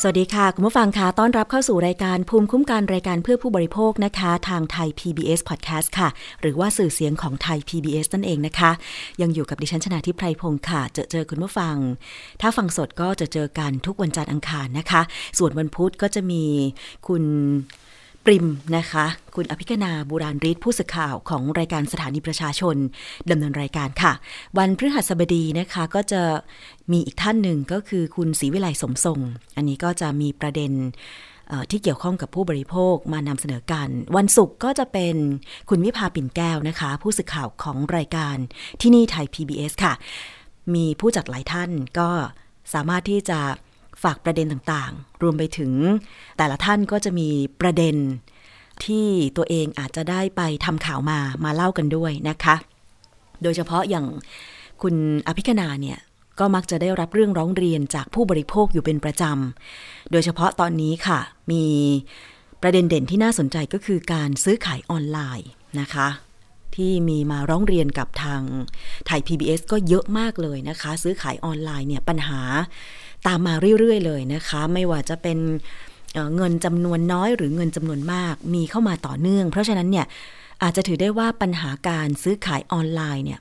สวัสดีค่ะ คุณผู้ฟังคะต้อนรับเข้าสู่รายการภูมิคุ้มกันรายการเพื่อผู้บริโภคนะคะ ทางไทย PBS Podcast ค่ะ หรือว่าสื่อเสียงของไทย PBS นั่นเองนะคะ ยังอยู่กับดิฉันชนะทิพไพรพงศ์ค่ะ เจอเจอคุณผู้ฟัง ถ้าฟังสดก็จะเจอกันทุกวันจันทร์อังคารนะคะ ส่วนวันพุธก็จะมีคุณ ปริมนะคะ คุณอภิคณาบุราริศผู้สื่อข่าวของรายการสถานีประชาชนดำเนินรายการค่ะ วันพฤหัสบดีนะคะก็จะมีอีกท่านหนึ่งก็คือคุณศรีวิไลสมทรง อันนี้ก็จะมีประเด็นที่เกี่ยวข้องกับผู้บริโภคมานำเสนอกัน วันศุกร์ก็จะเป็นคุณวิภาปิ่นแก้วนะคะ ผู้สื่อข่าวของรายการที่นี่ไทย PBS ค่ะ มีผู้จัดหลายท่านก็สามารถที่จะ ฝากประเด็นต่างๆ รวมไปถึงแต่ละท่านก็จะมีประเด็นที่ตัวเองอาจจะได้ไปทำข่าวมามาเล่ากันด้วยนะคะ โดยเฉพาะอย่างคุณอภิคณาเนี่ยก็มักจะได้รับเรื่องร้องเรียนจากผู้บริโภคอยู่เป็นประจำ โดยเฉพาะตอนนี้ค่ะ มีประเด็นเด่นที่น่าสนใจก็คือการซื้อขายออนไลน์นะคะ ที่มีมาร้องเรียนกับทางไทย PBS ก็เยอะมากเลยนะคะ ซื้อขายออนไลน์เนี่ยปัญหา ตามมาเรื่อยๆเลยนะคะ ไม่ว่าจะเป็นเงินจำนวนน้อยหรือเงินจำนวนมากมีเข้ามาต่อเนื่อง เพราะฉะนั้นเนี่ยอาจจะถือได้ว่าปัญหาการซื้อขายออนไลน์เนี่ย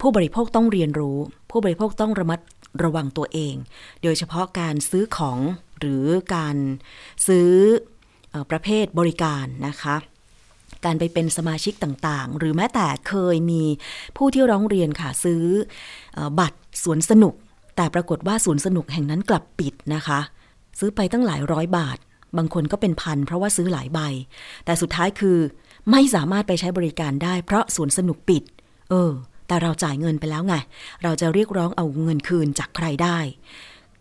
ผู้บริโภคต้องเรียนรู้ ผู้บริโภคต้องระมัดระวังตัวเอง โดยเฉพาะการซื้อของหรือการซื้อประเภทบริการนะคะ การไปเป็นสมาชิกต่างๆ หรือแม้แต่เคยมีผู้ที่ร้องเรียนค่ะซื้อบัตรสวนสนุก แต่ปรากฏว่าสวนสนุกแห่งนั้นกลับปิดนะคะ ซื้อไปตั้งหลายร้อยบาท บางคนก็เป็นพันเพราะว่าซื้อหลายใบ แต่สุดท้ายคือไม่สามารถไปใช้บริการได้เพราะสวนสนุกปิด เออ แต่เราจ่ายเงินไปแล้วไง เราจะเรียกร้องเอาเงินคืนจากใครได้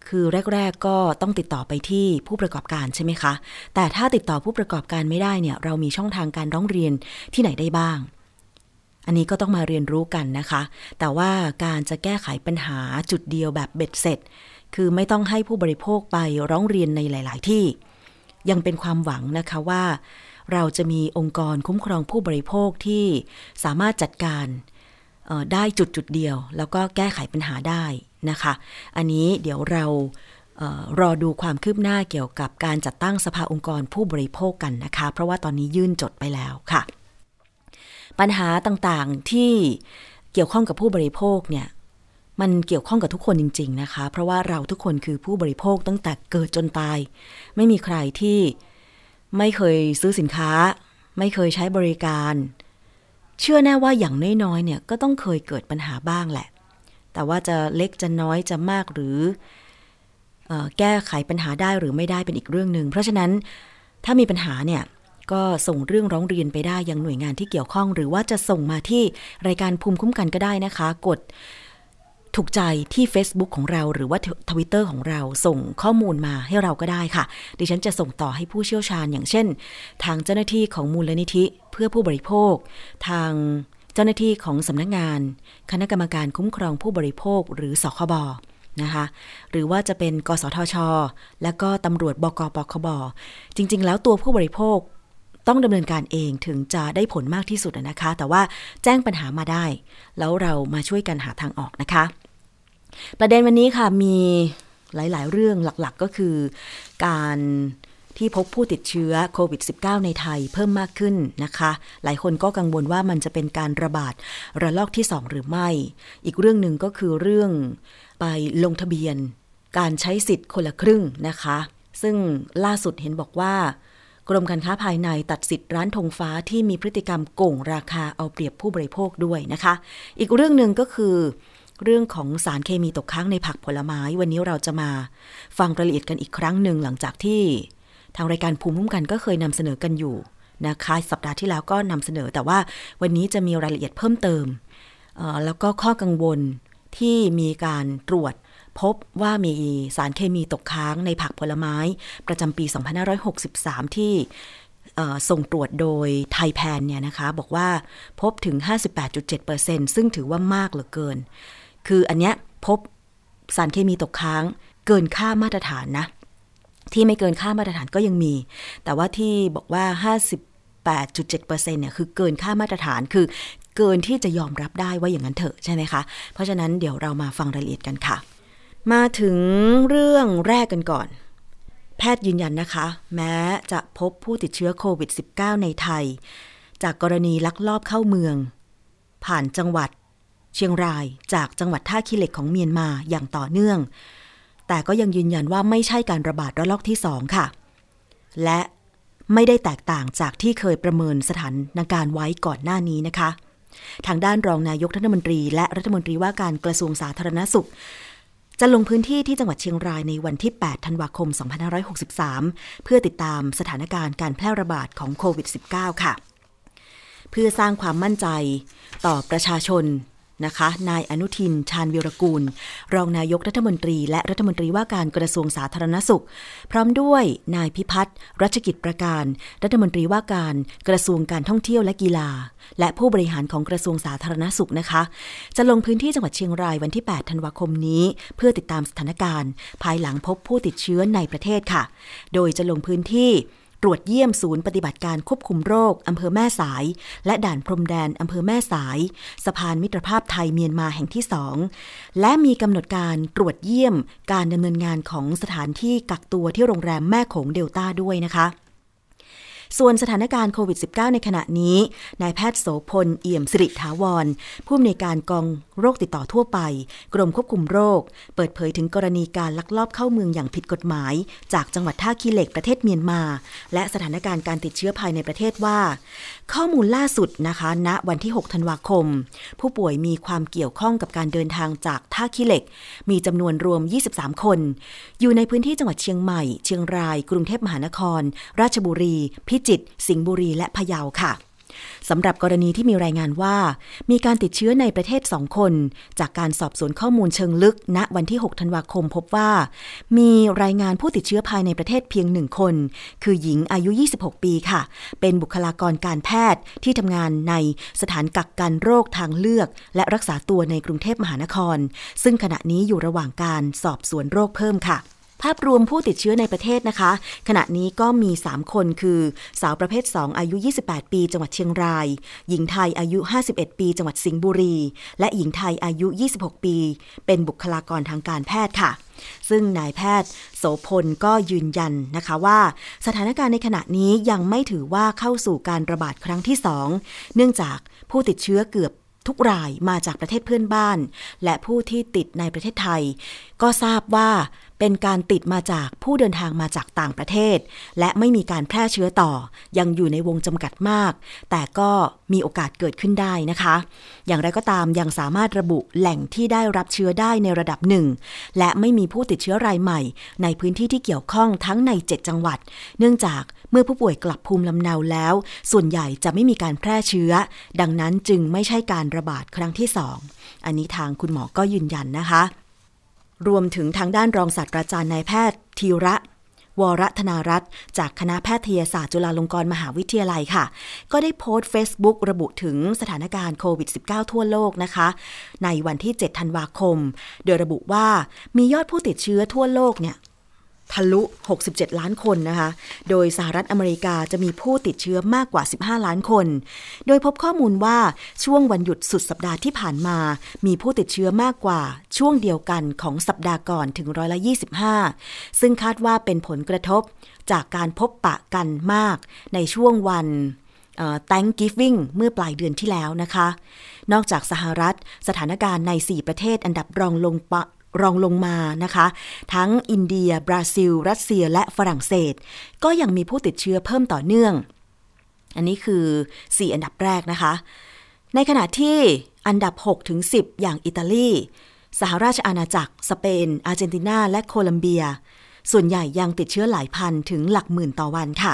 คือแรก ๆ ก็ต้องติดต่อไปที่ผู้ประกอบการใช่ไหมคะ แต่ถ้าติดต่อผู้ประกอบการไม่ได้เนี่ย เรามีช่องทางการร้องเรียนที่ไหนได้บ้าง อันนี้ก็ต้องมาเรียนรู้กันนะคะ แต่ว่าการจะแก้ไขปัญหาจุดเดียวแบบเบ็ดเสร็จ คือไม่ต้องให้ผู้บริโภคไปร้องเรียนในหลาย ๆ ที่ ยังเป็นความหวังนะคะว่า เราจะมีองค์กรคุ้มครองผู้บริโภคที่สามารถจัดการได้จุดจุดเดียว แล้วก็แก้ไขปัญหาได้นะคะ อันนี้เดี๋ยวเราเออรอดูความคืบหน้าเกี่ยวกับการจัดตั้งสภาองค์กรผู้บริโภคกันนะคะ เพราะว่าตอนนี้ยื่นจดไปแล้วค่ะ ปัญหาต่างๆที่เกี่ยวข้องกับผู้บริโภคเนี่ยมันเกี่ยวข้องกับทุกคนจริง ๆ นะคะ เพราะว่าเราทุกคนคือผู้บริโภคตั้งแต่เกิดจนตาย ไม่มีใครที่ไม่เคยซื้อสินค้า ไม่เคยใช้บริการ เชื่อแน่ว่าอย่างน้อยๆเนี่ยก็ต้องเคยเกิดปัญหาบ้างแหละ แต่ว่าจะเล็กจะน้อยจะมากหรืออแก้ไขปัญหาได้หรือไม่ได้เป็นอีกเรื่องหนึ่งเพราะฉะนั้นถ้ามีปัญหาเนี่ย ก็ส่งเรื่องร้องเรียนไปได้ยังหน่วยงานที่เกี่ยวข้อง หรือว่าจะส่งมาที่รายการภูมิคุ้มกันก็ได้นะคะ กดถูกใจที่ Facebook ของเราหรือว่าทวิตเตอร์ของเราส่งข้อมูลมาให้เราก็ได้ค่ะ ดิฉันจะส่งต่อให้ผู้เชี่ยวชาญอย่างเช่น ทางเจ้าหน้าที่ของมูลนิธิเพื่อผู้บริโภค ทางเจ้าหน้าที่ของสำนักงาน คณะกรรมการคุ้มครองผู้บริโภคหรือสคบนะคะหรือว่าจะเป็นกสทช และก็ตำรวจบกปคบจริง ๆ แล้วตัวผู้บริโภค ต้องดำเนินการเองถึงจะได้ผลมากที่สุดนะคะ แต่ว่าแจ้งปัญหามาได้ แล้วเรามาช่วยกันหาทางออกนะคะ ประเด็นวันนี้ค่ะมีหลาย ๆ เรื่องหลักๆ ก็คือ การที่พบผู้ติดเชื้อโควิด -19 ในไทยเพิ่มมากขึ้นนะคะ หลายคนก็กังวลว่ามันจะเป็นการระบาดระลอกที่ 2 หรือไม่ อีกเรื่องหนึ่งก็คือเรื่องไปลงทะเบียน การใช้สิทธิ์คนละครึ่งนะคะ ซึ่งล่าสุดเห็นบอกว่า กรมการค้าภายในตัดสิทธิ์ร้านธงฟ้าที่มีพฤติกรรมโกงราคาเอาเปรียบผู้บริโภคด้วยนะคะ อีกเรื่องหนึ่งก็คือ เรื่องของสารเคมีตกค้างในผักผลไม้วันนี้เราจะมา ฟังรายละเอียดกันอีกครั้งหนึ่งหลังจากที่ ทางรายการภูมิคุ้มกันก็เคยนำเสนอกันอยู่นะคะสัปดาห์ที่แล้วก็นำเสนอแต่ว่าวันนี้จะมีรายละเอียดเพิ่มเติมแล้วก็ข้อกังวลที่มีการตรวจ พบว่ามีสารเคมีตกค้างในผักผลไม้ประจำปี 2563 ที่ส่งตรวจโดยไทยแพนเนี่ยนะคะ บอกว่าพบถึง 58.7%ซึ่งถือว่ามากเหลือเกิน คืออันเนี้ยพบสารเคมีตกค้างเกินค่ามาตรฐานนะ ที่ไม่เกินค่ามาตรฐานก็ยังมี แต่ว่าที่บอกว่า 58.7%เนี่ยคือเกินค่ามาตรฐานคือเกินที่จะยอมรับได้ว่าอย่างนั้นเถอะใช่ไหมคะ เพราะฉะนั้นเดี๋ยวเรามาฟังรายละเอียดกันค่ะ มาถึงเรื่องแรกกันก่อน แพทย์ยืนยันนะคะ แม้จะพบผู้ติดเชื้อโควิด -19 ในไทย จากกรณีลักลอบเข้าเมือง ผ่านจังหวัด เชียงรายจากจังหวัดท่าขี้เหล็กของเมียนมาอย่างต่อเนื่อง แต่ก็ยังยืนยันว่าไม่ใช่การระบาดระลอกที่สองค่ะ และไม่ได้แตกต่างจากที่เคยประเมินสถานการณ์ไว้ก่อนหน้านี้นะคะ ทางด้านรองนายกรัฐมนตรี และรัฐมนตรีว่าการกระทรวงสาธารณสุข จะลงพื้นที่ที่จังหวัดเชียงรายในวันที่ 8 ธันวาคม 2563 เพื่อติดตามสถานการณ์การแพร่ระบาดของโควิด -19 ค่ะ เพื่อสร้างความมั่นใจต่อประชาชน นะคะ นายอนุทิน ชาญวิรกูล รองนายกรัฐมนตรี และรัฐมนตรีว่าการกระทรวงสาธารณสุข พร้อมด้วยนายพิพัฒน์รัชกิจประการ รัฐมนตรีว่าการกระทรวงการท่องเที่ยวและกีฬา และผู้บริหารของกระทรวงสาธารณสุขนะคะ จะลงพื้นที่จังหวัดเชียงรายวันที่ 8 ธันวาคมนี้ เพื่อติดตามสถานการณ์ ภายหลังพบผู้ติดเชื้อในประเทศค่ะ โดยจะลงพื้นที่ ตรวจเยี่ยมศูนย์ปฏิบัติการควบคุมโรคอำเภอแม่สาย และด่านพรมแดนอำเภอแม่สาย สะพานมิตรภาพไทยเมียนมาแห่งที่สองและมีกำหนดการตรวจเยี่ยมการดำเนินงานของสถานที่กักตัวที่โรงแรมแม่โขงเดลต้าด้วยนะคะ ส่วนสถานการณ์โควิด -19 ในขณะนี้นายแพทย์โสพล เอี่ยมสิริถาวร ผู้อำนวยการกองโรคติดต่อทั่วไป กรมควบคุมโรค เปิดเผยถึงกรณีการลักลอบเข้าเมืองอย่างผิดกฎหมาย จากจังหวัดท่าขี้เหล็กประเทศเมียนมา และสถานการณ์การติดเชื้อภายในประเทศว่า ข้อมูลล่าสุดนะคะณวันที่ 6 ธันวาคม ผู้ป่วยมีความเกี่ยวข้องกับการเดินทางจากท่าขี้เหล็ก มีจำนวนรวม 23 คน อยู่ในพื้นที่จังหวัดเชียงใหม่ เชียงราย กรุงเทพมหานคร ราชบุรี พิจิตรสิงห์บุรีและพะเยาค่ะสำหรับกรณีที่มีรายงานว่า มีการติดเชื้อในประเทศสองคน จากการสอบสวนข้อมูลเชิงลึก ณวันที่ 6 ธันวาคมพบว่า มีรายงานผู้ติดเชื้อภายในประเทศเพียงหนึ่งคน คือหญิงอายุ 26 ปีค่ะ เป็นบุคลากรการแพทย์ที่ทำงานในสถานกักกันโรคทางเลือก และรักษาตัวในกรุงเทพมหานคร ซึ่งขณะนี้อยู่ระหว่างการสอบสวนโรคเพิ่มค่ะ ภาพรวมผู้ติดเชื้อในประเทศนะคะ ขณะนี้ก็มี 3 คนคือ สาวประเภท 2 อายุ 28 ปี จังหวัดเชียงราย หญิงไทยอายุ 51 ปี จังหวัดสิงห์บุรี และหญิงไทยอายุ 26 ปี เป็นบุคลากรทางการแพทย์ค่ะ ซึ่งนายแพทย์ โสพลก็ยืนยันนะคะว่า สถานการณ์ในขณะนี้ยังไม่ถือว่าเข้าสู่การระบาดครั้งที่ 2 เนื่องจากผู้ติดเชื้อเกือบทุกรายมาจากประเทศเพื่อนบ้าน และผู้ที่ติดในประเทศไทย ก็ทราบว่า เป็นการติดมาจากผู้เดินทางมาจากต่างประเทศ และไม่มีการแพร่เชื้อต่อ ยังอยู่ในวงจำกัดมาก แต่ก็มีโอกาสเกิดขึ้นได้นะคะ อย่างไรก็ตามยังสามารถระบุแหล่งที่ได้รับเชื้อได้ในระดับหนึ่ง และไม่มีผู้ติดเชื้อรายใหม่ ในพื้นที่ที่เกี่ยวข้องทั้งใน 7 จังหวัด เนื่องจากเมื่อผู้ป่วยกลับภูมิลำเนาแล้ว ส่วนใหญ่จะไม่มีการแพร่เชื้อ ดังนั้นจึงไม่ใช่การระบาดครั้งที่สองอันนี้ทางคุณหมอก็ยืนยันนะคะ รวมถึงทางด้านรองศาสตราจารย์นายแพทย์ธีระ วรธนารัตน์จากคณะแพทยศาสตร์จุฬาลงกรณ์มหาวิทยาลัยค่ะ ก็ได้โพสต์ Facebook ระบุถึงสถานการณ์โควิด -19 ทั่วโลกนะคะ ในวันที่ 7 ธันวาคม โดยระบุว่ามียอดผู้ติดเชื้อทั่วโลกเนี่ย ทะลุ 67 ล้านคนนะคะ โดยสหรัฐอเมริกาจะมีผู้ติดเชื้อมากกว่า 15 ล้านคน โดยพบข้อมูลว่าช่วงวันหยุดสุดสัปดาห์ที่ผ่านมา มีผู้ติดเชื้อมากกว่าช่วงเดียวกันของสัปดาห์ก่อนถึงร้อยละ25 ซึ่งคาดว่าเป็นผลกระทบจากการพบปะกันมากในช่วงวัน Thanksgiving เมื่อปลายเดือนที่แล้วนะคะ นอกจากสหรัฐ สถานการณ์ใน 4 ประเทศอันดับรองลง รองลงมานะคะ ทั้งอินเดีย บราซิล รัสเซียและฝรั่งเศส ก็ยังมีผู้ติดเชื้อเพิ่มต่อเนื่อง อันนี้คือ 4 อันดับแรกนะคะ ในขณะที่อันดับ 6 ถึง 10 อย่างอิตาลี สหราชอาณาจักร สเปน อาร์เจนตินา และโคลัมเบีย ส่วนใหญ่ยังติดเชื้อหลายพันถึงหลักหมื่นต่อวันค่ะ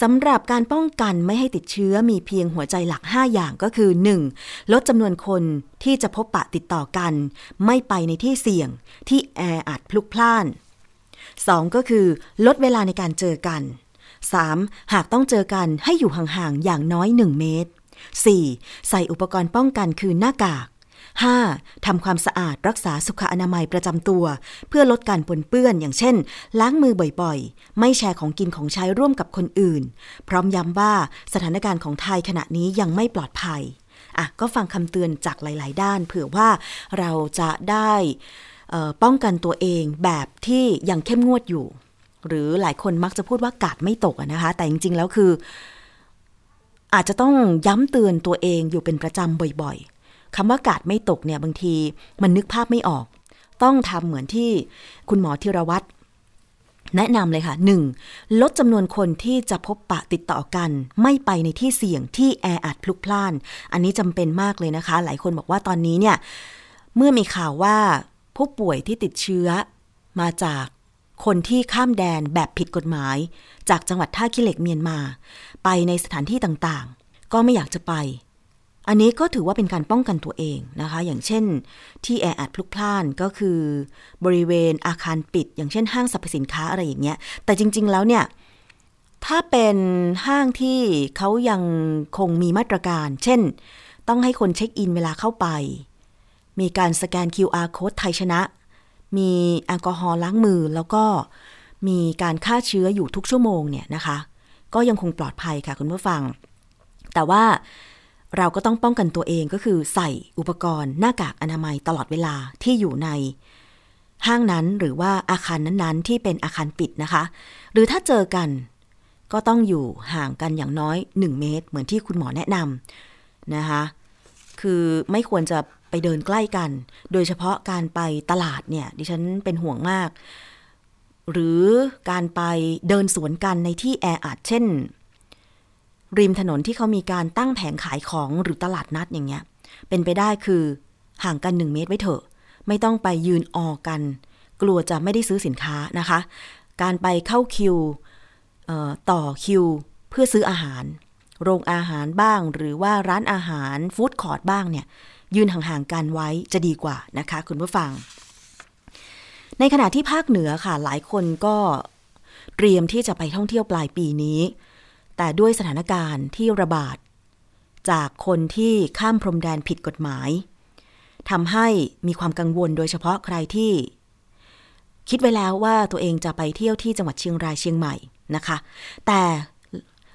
สำหรับการป้องกันไม่ให้ติดเชื้อมีเพียงหัวใจหลัก 5 อย่างก็คือ 1. ลดจำนวนคนที่จะพบปะติดต่อกัน ไม่ไปในที่เสี่ยงที่แออัดพลุกพล่าน 2. ก็คือลดเวลาในการเจอกัน 3. หากต้องเจอกันให้อยู่ห่างๆอย่างน้อย 1 เมตร 4. ใส่อุปกรณ์ป้องกันคือหน้ากาก 5. ทำความสะอาดรักษาสุขอนามัยประจำตัว เพื่อลดการปนเปื้อนอย่างเช่น ล้างมือบ่อยๆ ไม่แชร์ของกินของใช้ร่วมกับคนอื่น พร้อมย้ำว่าสถานการณ์ของไทยขณะนี้ยังไม่ปลอดภัยอะก็ฟังคำเตือนจากหลาย ๆ ด้าน เผื่อว่าเราจะได้ป้องกันตัวเองแบบที่ยังเข้มงวดอยู่ หรือหลายคนมักจะพูดว่ากาดไม่ตกนะคะ แต่จริง ๆ แล้วคือ อาจจะต้องย้ำเตือนตัวเองอยู่เป็นประจำบ่อย ๆ คำว่ากาดไม่ตกเนี่ยบางทีมันนึกภาพไม่ออก ต้องทำเหมือนที่คุณหมอธีรวัตรแนะนำเลยค่ะ 1. ลดจำนวนคนที่จะพบปะติดต่อกัน ไม่ไปในที่เสี่ยงที่แออัดพลุกพล่าน อันนี้จำเป็นมากเลยนะคะ หลายคนบอกว่าตอนนี้เนี่ย เมื่อมีข่าวว่าผู้ป่วยที่ติดเชื้อมาจากคนที่ข้ามแดนแบบผิดกฎหมาย จากจังหวัดท่าขี้เหล็กเมียนมา ไปในสถานที่ต่างๆ ก็ไม่อยากจะไป อันนี้ก็ถือว่าเป็นการป้องกันตัวเองนะคะ อย่างเช่น ที่แออัดพลุกพล่านก็คือบริเวณอาคารปิด อย่างเช่นห้างสรรพสินค้าอะไรอย่างเงี้ย แต่จริง ๆ แล้วเนี่ย ถ้าเป็นห้างที่เขายังคงมีมาตรการ เช่น ต้องให้คนเช็คอินเวลาเข้าไป มีการสแกน QR code ไทยชนะ มีแอลกอฮอล์ล้างมือ แล้วก็มีการฆ่าเชื้ออยู่ทุกชั่วโมงเนี่ยนะคะ ก็ยังคงปลอดภัยค่ะคุณผู้ฟัง แต่ว่า เราก็ต้องป้องกันตัวเองก็คือใส่อุปกรณ์หน้ากากอนามัยตลอดเวลาที่อยู่ใน ห้างนั้นหรือว่าอาคารนั้นๆ ที่เป็นอาคารปิดนะคะ หรือถ้าเจอกันก็ต้องอยู่ห่างกันอย่างน้อย 1 เมตร เหมือนที่คุณหมอแนะนำนะคะ คือไม่ควรจะไปเดินใกล้กัน โดยเฉพาะการไปตลาดเนี่ย ดิฉันเป็นห่วงมาก หรือการไปเดินสวนกันในที่แออัดเช่น ริมถนนที่เขามีการตั้งแผงขายของหรือตลาดนัดอย่างเงี้ย เป็นไปได้คือห่างกันหนึ่งเมตรไว้เถอะ ไม่ต้องไปยืนออกัน กลัวจะไม่ได้ซื้อสินค้านะคะ การไปเข้าคิวต่อคิวเพื่อซื้ออาหาร โรงอาหารบ้าง หรือว่าร้านอาหารฟู้ดคอร์ทบ้างเนี่ย ยืนห่างๆกันไว้จะดีกว่านะคะ คุณผู้ฟัง ในขณะที่ภาคเหนือค่ะ หลายคนก็เตรียมที่จะไปท่องเที่ยวปลายปีนี้ แต่ด้วยสถานการณ์ที่ระบาด จากคนที่ข้ามพรมแดนผิดกฎหมายทำให้มีความกังวลโดยเฉพาะใครที่ คิดไว้แล้วว่าตัวเองจะไปเที่ยวที่จังหวัดเชียงรายเชียงใหม่นะคะ แต่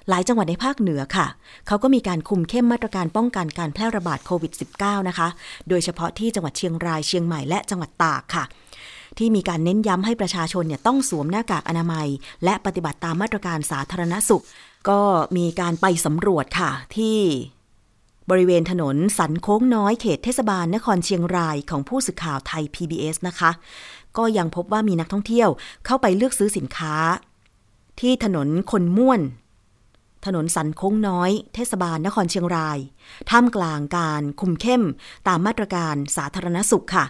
หลายจังหวัดในภาคเหนือค่ะ เขาก็มีการคุมเข้มมาตรการป้องกันการแพร่ระบาดโควิด -19 นะคะ โดยเฉพาะที่จังหวัดเชียงรายเชียงใหม่และจังหวัดตากค่ะ ที่มีการเน้นย้ำให้ประชาชนเนี่ยต้องสวมหน้ากากอนามัย และปฏิบัติตามมาตรการสาธารณสุข ก็มีการไปสำรวจค่ะ ที่บริเวณถนนสันโค้งน้อยเขตเทศบาลนครเชียงรายของผู้สื่อข่าวไทย PBS นะคะ ก็ยังพบว่ามีนักท่องเที่ยวเข้าไปเลือกซื้อสินค้า ที่ถนนคนม่วน ถนนสันโค้งน้อย เทศบาลนครเชียงราย ท่ามกลางการคุมเข้มตามมาตรการสาธารณสุขค่ะ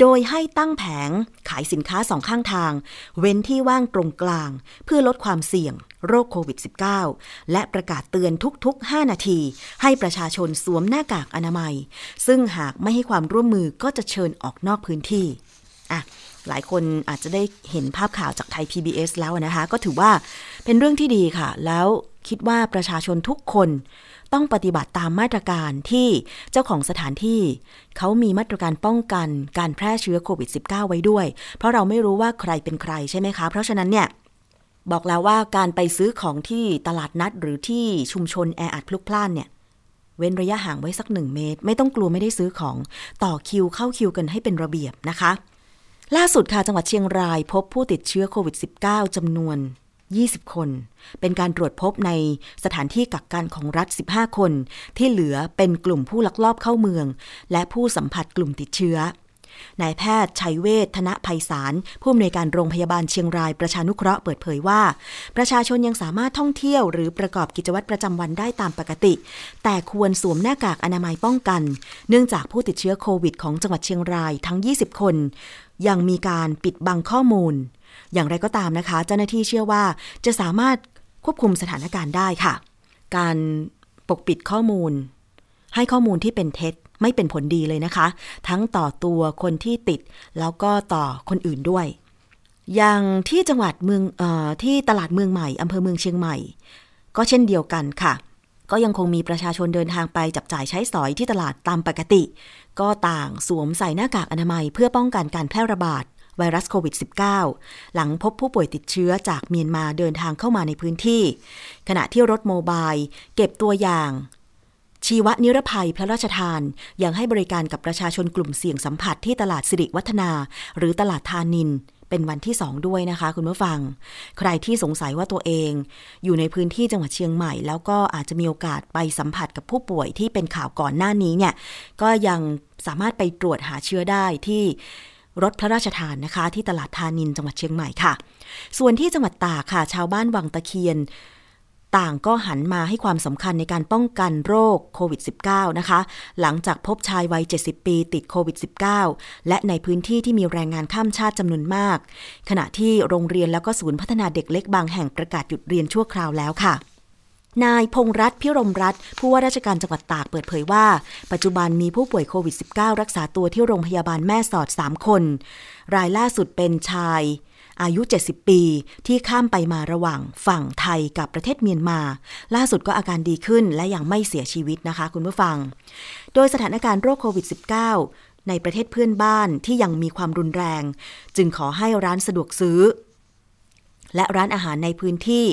โดยให้ตั้งแผงขายสินค้าสองข้างทาง เว้นที่ว่างตรงกลาง เพื่อลดความเสี่ยง โรคโควิด -19 และประกาศเตือนทุก ๆ 5 นาที ให้ประชาชนสวมหน้ากากอนามัย ซึ่งหากไม่ให้ความร่วมมือก็จะเชิญออกนอกพื้นที่อะ หลายคนอาจจะได้เห็นภาพข่าวจากไทย PBS แล้วนะคะ ก็ถือว่าเป็นเรื่องที่ดีค่ะ แล้วคิดว่าประชาชนทุกคนต้องปฏิบัติตามมาตรการที่เจ้าของสถานที่ เขามีมาตรการป้องกันการแพร่เชื้อโควิด -19 ไว้ด้วย เพราะเราไม่รู้ว่าใครเป็นใครใช่ไหมคะ เพราะฉะนั้นเนี่ยบอกแล้วว่าการไปซื้อของที่ตลาดนัดหรือที่ชุมชนแออัดพลุกพล่านเนี่ย เว้นระยะห่างไว้สักหนึ่งเมตร ไม่ต้องกลัวไม่ได้ซื้อของต่อคิวเข้าคิวกันให้เป็นระเบียบนะคะ ล่าสุดค่ะจังหวัดเชียงรายพบผู้ติดเชื้อโควิด -19 จำนวน 20 คน เป็นการตรวจพบในสถานที่กักกันของรัฐ 15 คน ที่เหลือเป็นกลุ่มผู้ลักลอบเข้าเมือง และผู้สัมผัสกลุ่มติดเชื้อ นายแพทย์ชัยเวทธนภัยสารผู้อำนวยการโรงพยาบาลเชียงรายประชานุเคราะห์เปิดเผยว่า ประชาชนยังสามารถท่องเที่ยวหรือประกอบกิจวัตรประจำวันได้ตามปกติ แต่ควรสวมหน้ากากอนามัยป้องกัน เนื่องจากผู้ติดเชื้อโควิดของจังหวัดเชียงรายทั้ง 20 คน ยังมีการปิดบังข้อมูล อย่างไรก็ตามนะคะ เจ้าหน้าที่เชื่อว่าจะสามารถควบคุมสถานการณ์ได้ค่ะ การปกปิดข้อมูล ให้ข้อมูลที่เป็นเท็จ ไม่เป็นผลดีเลยนะคะ ทั้งต่อตัวคนที่ติด แล้วก็ต่อคนอื่นด้วย อย่างที่จังหวัดเมืองออที่ตลาดเมืองใหม่อำเภอเมืองเชียงใหม่ ก็เช่นเดียวกันค่ะ ก็ยังคงมีประชาชนเดินทางไปจับจ่ายใช้สอยที่ตลาดตามปกติ ก็ต่างสวมใส่หน้ากากอนามัยเพื่อป้องกันการแพร่ระบาดไวรัสโควิด -19 หลังพบผู้ป่วยติดเชื้อจากเมียนมาเดินทางเข้ามาในพื้นที่ ขณะที่รถโมบายเก็บตัวอย่าง ชีวนิรภัยพระราชทานยังให้บริการกับประชาชนกลุ่มเสี่ยงสัมผัสที่ตลาดสิริวัฒนา หรือตลาดทานิน เป็นวันที่ 2 ด้วยนะคะ คุณผู้ฟัง ใครที่สงสัยว่าตัวเอง อยู่ในพื้นที่จังหวัดเชียงใหม่ แล้วก็อาจจะมีโอกาสไปสัมผัสกับผู้ป่วยที่เป็นข่าวก่อนหน้านี้เนี่ยก็ยังสามารถไปตรวจหาเชื้อได้ที่รถพระราชทานนะคะ ที่ตลาดทานินจังหวัดเชียงใหม่ค่ะ ส่วนที่จังหวัดตากค่ะ ชาวบ้านวังตะเคียน ต่างก็หันมาให้ความสำคัญในการป้องกันโรคโควิด -19 นะคะ หลังจากพบชายวัย 70 ปีติดโควิด -19 และในพื้นที่ที่มีแรงงานข้ามชาติจำนวนมาก ขณะที่โรงเรียนแล้วก็ศูนย์พัฒนาเด็กเล็กบางแห่งประกาศหยุดเรียนชั่วคราวแล้วค่ะนายพงรัตพิรมรัตผู้ว่าราชการจังหวัดตากเปิดเผยว่า ปัจจุบันมีผู้ป่วยโควิด -19 รักษาตัวที่โรงพยาบาลแม่สอด 3 คน รายล่าสุดเป็นชาย อายุ 70 ปี ที่ข้ามไปมาระหว่างฝั่งไทยกับประเทศเมียนมา ล่าสุดก็อาการดีขึ้นและยังไม่เสียชีวิตนะคะคุณผู้ฟัง โดยสถานการณ์โรคโควิด -19 ในประเทศเพื่อนบ้านที่ยังมีความรุนแรง จึงขอให้ร้านสะดวกซื้อ และร้านอาหารในพื้นที่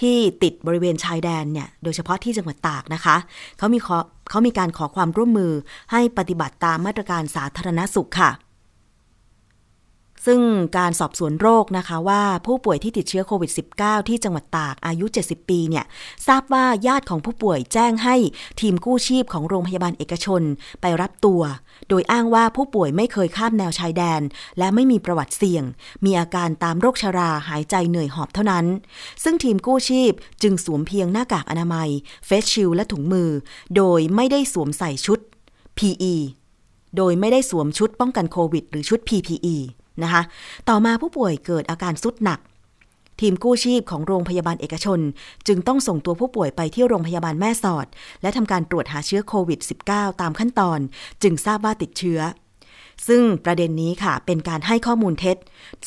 ที่ติดบริเวณชายแดนเนี่ย โดยเฉพาะที่จังหวัดตากนะคะ เขามีขเขามีการขอความร่วมมือให้ปฏิบัติตามมาตรการสาธารณสุขค่ะ ซึ่งการสอบสวนโรคนะคะว่าผู้ป่วยที่ติดเชื้อโควิด -19 ที่จังหวัดตากอายุ 70 ปีเนี่ยทราบว่าญาติของผู้ป่วยแจ้งให้ทีมกู้ชีพของโรงพยาบาลเอกชนไปรับตัว โดยอ้างว่าผู้ป่วยไม่เคยข้ามแนวชายแดน และไม่มีประวัติเสี่ยง มีอาการตามโรคชราหายใจเหนื่อยหอบเท่านั้น ซึ่งทีมกู้ชีพจึงสวมเพียงหน้ากากอนามัยเฟสชิลและถุงมือ โดยไม่ได้สวมใส่ชุด PE โดยไม่ได้สวมชุดป้องกันโควิด หรือชุด PPE นะคะ ต่อมาผู้ป่วยเกิดอาการสุดหนัก ทีมกู้ชีพของโรงพยาบาลเอกชน จึงต้องส่งตัวผู้ป่วยไปที่โรงพยาบาลแม่สอด และทำการตรวจหาเชื้อโควิด -19 ตามขั้นตอน จึงทราบว่าติดเชื้อ ซึ่งประเด็นนี้ค่ะเป็นการให้ข้อมูลเท็จ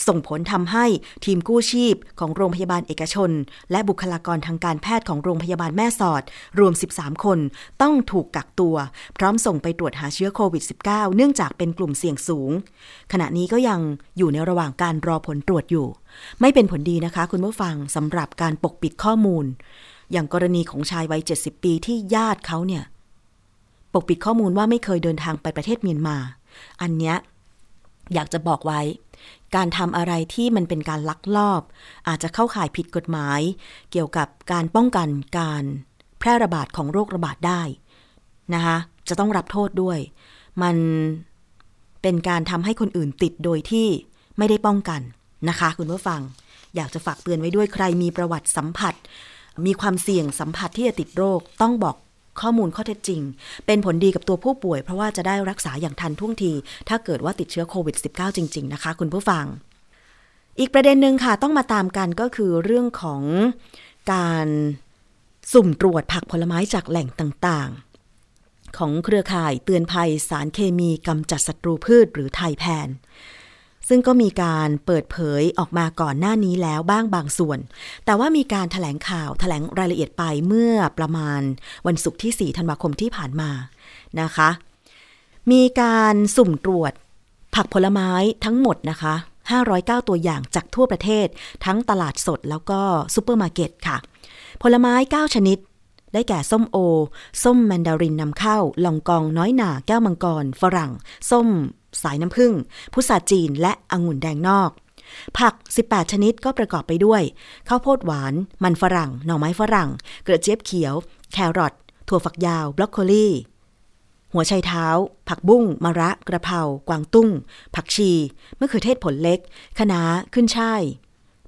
ส่งผลทำให้ทีมกู้ชีพของโรงพยาบาลเอกชน และบุคลากรทางการแพทย์ของโรงพยาบาลแม่สอด รวม 13 คน ต้องถูกกักตัว พร้อมส่งไปตรวจหาเชื้อโควิด -19 เนื่องจากเป็นกลุ่มเสี่ยงสูง ขณะนี้ก็ยังอยู่ในระหว่างการรอผลตรวจอยู่ ไม่เป็นผลดีนะคะคุณผู้ฟังสำหรับการปกปิดข้อมูล อย่างกรณีของชายวัย 70 ปีที่ญาติเขาเนี่ยปกปิดข้อมูลว่าไม่เคยเดินทางไปประเทศเมียนมา อันเนี้ยอยากจะบอกไว้ การทำอะไรที่มันเป็นการลักลอบ อาจจะเข้าข่ายผิดกฎหมาย เกี่ยวกับการป้องกันการแพร่ระบาดของโรคระบาดได้นะคะจะต้องรับโทษด้วย มันเป็นการทำให้คนอื่นติดโดยที่ไม่ได้ป้องกันนะคะ คุณผู้ฟัง อยากจะฝากเตือนไว้ด้วยใครมีประวัติสัมผัส มีความเสี่ยงสัมผัสที่จะติดโรคต้องบอก ข้อมูลข้อเท็จจริง เป็นผลดีกับตัวผู้ป่วย เพราะว่าจะได้รักษาอย่างทันท่วงที ถ้าเกิดว่าติดเชื้อโควิด -19 จริง ๆ นะคะ คุณผู้ฟัง อีกประเด็นหนึ่งค่ะ ต้องมาตามกันก็คือเรื่องของการสุ่มตรวจผักผลไม้จากแหล่งต่างๆของเครือข่ายเตือนภัยสารเคมีกำจัดศัตรูพืชหรือไทยแพน ซึ่งก็มีการเปิดเผยออกมาก่อนหน้านี้แล้วบ้างบางส่วน แต่ว่ามีการถแถลงข่าวถแถลงรายละเอียดไปเมื่อประมาณวันศุกร์ที่ 4 ธันวาคมที่ผ่านมานะคะ มีการสุ่มตรวจผักผลไม้ทั้งหมดนะคะ 509 ตัวอย่างจากทั่วประเทศ ทั้งตลาดสดแล้วก็ซูเปอร์มาร์เก็ตค่ะ ผลไม้ 9 ชนิด ได้แก่ส้มโอ ส้มแมนดารินนำเข้า ลองกองน้อยหน่าแก้วมังกร ฝรั่ง ส้ม สายน้ำผึ้งพุทราจีนและองุ่นแดงนอก ผัก 18 ชนิดก็ประกอบไปด้วยข้าวโพดหวาน มันฝรั่ง หน่อไม้ฝรั่ง กระเจี๊ยบเขียว แครอทถั่วฝักยาวบรอกโคลีหัวไชเท้า ผักบุ้ง มะระ กระเพรากวางตุ้ง ผักชีมะเขือเทศผลเล็กคะน้าขึ้นช่าย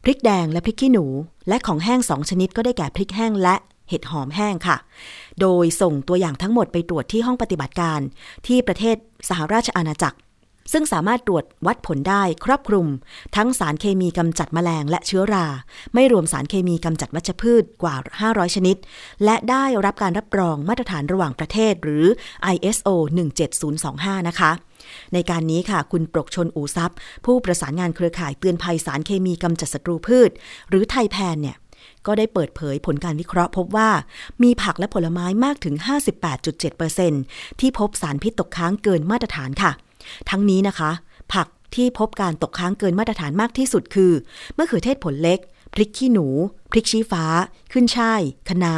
พริกแดงและพริกขี้หนู และของแห้งสองชนิดก็ได้แก่พริกแห้งและ เห็ดหอมแห้งค่ะ โดยส่งตัวอย่างทั้งหมดไปตรวจที่ห้องปฏิบัติการ ที่ประเทศสหราชอาณาจักร ซึ่งสามารถตรวจวัดผลได้ครอบคลุม ทั้งสารเคมีกำจัดแมลงและเชื้อรา ไม่รวมสารเคมีกำจัดวัชพืชกว่า 500 ชนิด และได้รับการรับรองมาตรฐานระหว่างประเทศหรือ ISO 17025 นะคะในการนี้ค่ะ คุณปรกชนอูซับผู้ประสานงานเครือข่ายเตือนภัยสารเคมีกำจัดศัตรูพืช หรือไทยแพนเนี่ย ก็ได้เปิดเผยผลการวิเคราะห์พบว่า มีผักและผลไม้มากถึง 58.7%ที่พบสารพิษตกค้างเกินมาตรฐานค่ะ ทั้งนี้นะคะ ผักที่พบการตกค้างเกินมาตรฐานมากที่สุดคือมะเขือเทศผลเล็ก พริกขี้หนู พริกชี้ฟ้า ขึ้นช่ายคะน้า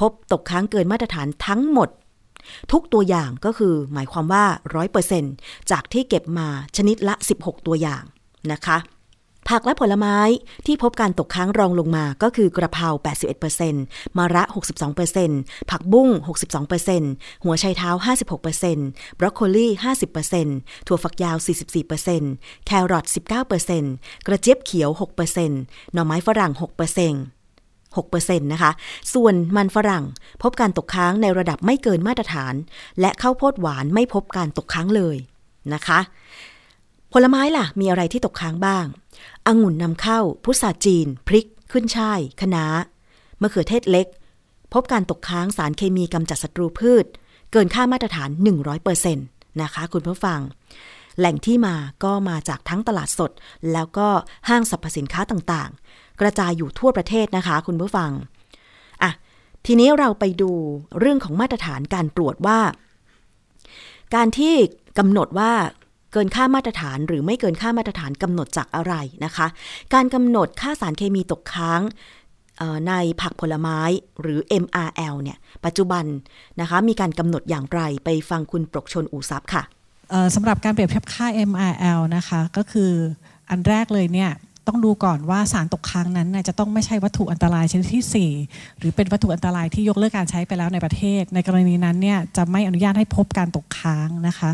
พบตกค้างเกินมาตรฐานทั้งหมด ทุกตัวอย่างก็คือหมายความว่า 100%จากที่เก็บมาชนิดละ 16 ตัวอย่างนะคะ ผักและผลไม้ที่พบการตกค้างรองลงมาก็คือกระเพรา 81%มะระ 62%ผักบุ้ง 62%หัวไชเท้า 56%บรอกโคลี50%ถั่วฝักยาว 44%แครอท 19%กระเจี๊ยบเขียว 6%หน่อไม้ฝรั่ง 6% 6%นะคะ ส่วนมันฝรั่งพบการตกค้างในระดับไม่เกินมาตรฐาน และข้าวโพดหวานไม่พบการตกค้างเลยนะคะ ผลไม้ล่ะ มีอะไรที่ตกค้างบ้าง องุ่นนำเข้า พุทราจีน พริก ขึ้นช่ายคะน้ามะเขือเทศเล็ก พบการตกค้างสารเคมีกำจัดศัตรูพืช เกินค่ามาตรฐาน 100%นะคะคุณผู้ฟัง แหล่งที่มาก็มาจากทั้งตลาดสด แล้วก็ห้างสรรพสินค้าต่างๆ กระจายอยู่ทั่วประเทศนะคะ คุณผู้ฟังอะทีนี้เราไปดูเรื่องของมาตรฐานการตรวจว่า การที่กำหนดว่า เกินค่ามาตรฐาน หรือไม่เกินค่ามาตรฐานกำหนดจากอะไรนะคะ การกำหนดค่าสารเคมีตกค้างในผักผลไม้หรือ MRL เนี่ยปัจจุบันนะคะมีการกำหนดอย่างไรไปฟังคุณปรกชนอูซับค่ะสำหรับการเปรียบเทียบค่า MRL นะคะก็คืออันแรกเลยเนี่ย ต้องดูก่อนว่าสารตกค้างนั้นจะต้องไม่ใช่วัตถุอันตรายชนิดที่ 4 หรือเป็นวัตถุอันตรายที่ยกเลิกการใช้ไปแล้วในประเทศ ในกรณีนั้นเนี่ยจะไม่อนุญาตให้พบการตกค้างนะคะ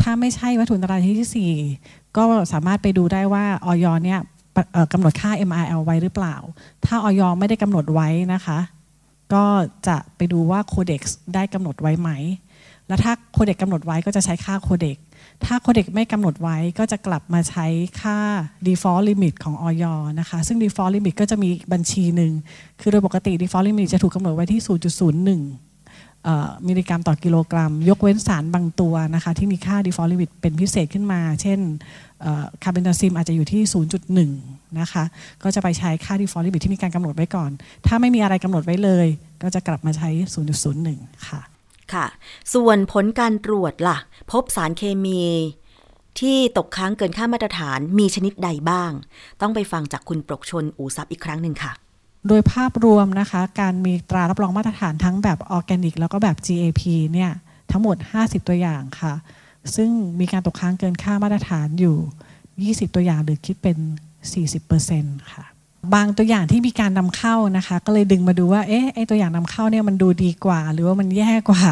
ถ้าไม่ใช่วัตถุอันตรายชนิดที่ 4 ก็สามารถไปดูได้ว่าออยเนี่ยกำหนดค่า MRL ไว้หรือเปล่า ถ้าออยไม่ได้กำหนดไว้นะคะ ก็จะไปดูว่าโคเด็กซ์ได้กำหนดไว้ไหม แล้วถ้าโคเด็กกำหนดไว้ก็จะใช้ค่าโคเด็ก ถ้าโคเด็กไม่กำหนดไว้ก็จะกลับมาใช้ค่า default limit ของออยนะคะ ซึ่ง default limit ก็จะมีบัญชีหนึ่ง คือโดยปกติ default limit จะถูกกำหนดไว้ที่ 0.01 มิลลิกรัมต่อกิโลกรัม ยกเว้นสารบางตัวนะคะ ที่มีค่า default limit เป็นพิเศษขึ้นมา เช่นคาร์เบนดาซิมอาจจะอยู่ที่ 0.1 นะคะ ก็จะไปใช้ค่า default limit ที่มีการกำหนดไว้ก่อน ถ้าไม่มีอะไรกำหนดไว้เลย ก็จะกลับมาใช้ 0.01 ค่ะ ค่ะ ส่วนผลการตรวจล่ะ พบสารเคมีที่ตกค้างเกินค่ามาตรฐานมีชนิดใดบ้าง ต้องไปฟังจากคุณปรกชล อู๋ทรัพย์อีกครั้งหนึ่งค่ะ โดยภาพรวมนะคะ การมีตรารับรองมาตรฐานทั้งแบบออร์แกนิก แล้วก็แบบ GAP เนี่ยทั้งหมด 50 ตัวอย่างค่ะ ซึ่งมีการตกค้างเกินค่ามาตรฐานอยู่ 20 ตัวอย่างหรือคิดเป็น 40%ค่ะ บางตัวอย่างที่มีการนำเข้านะคะ ก็เลยดึงมาดูว่าเอ๊ะไอตัวอย่างนำเข้าเนี่ยมันดูดีกว่า หรือว่ามันแย่กว่า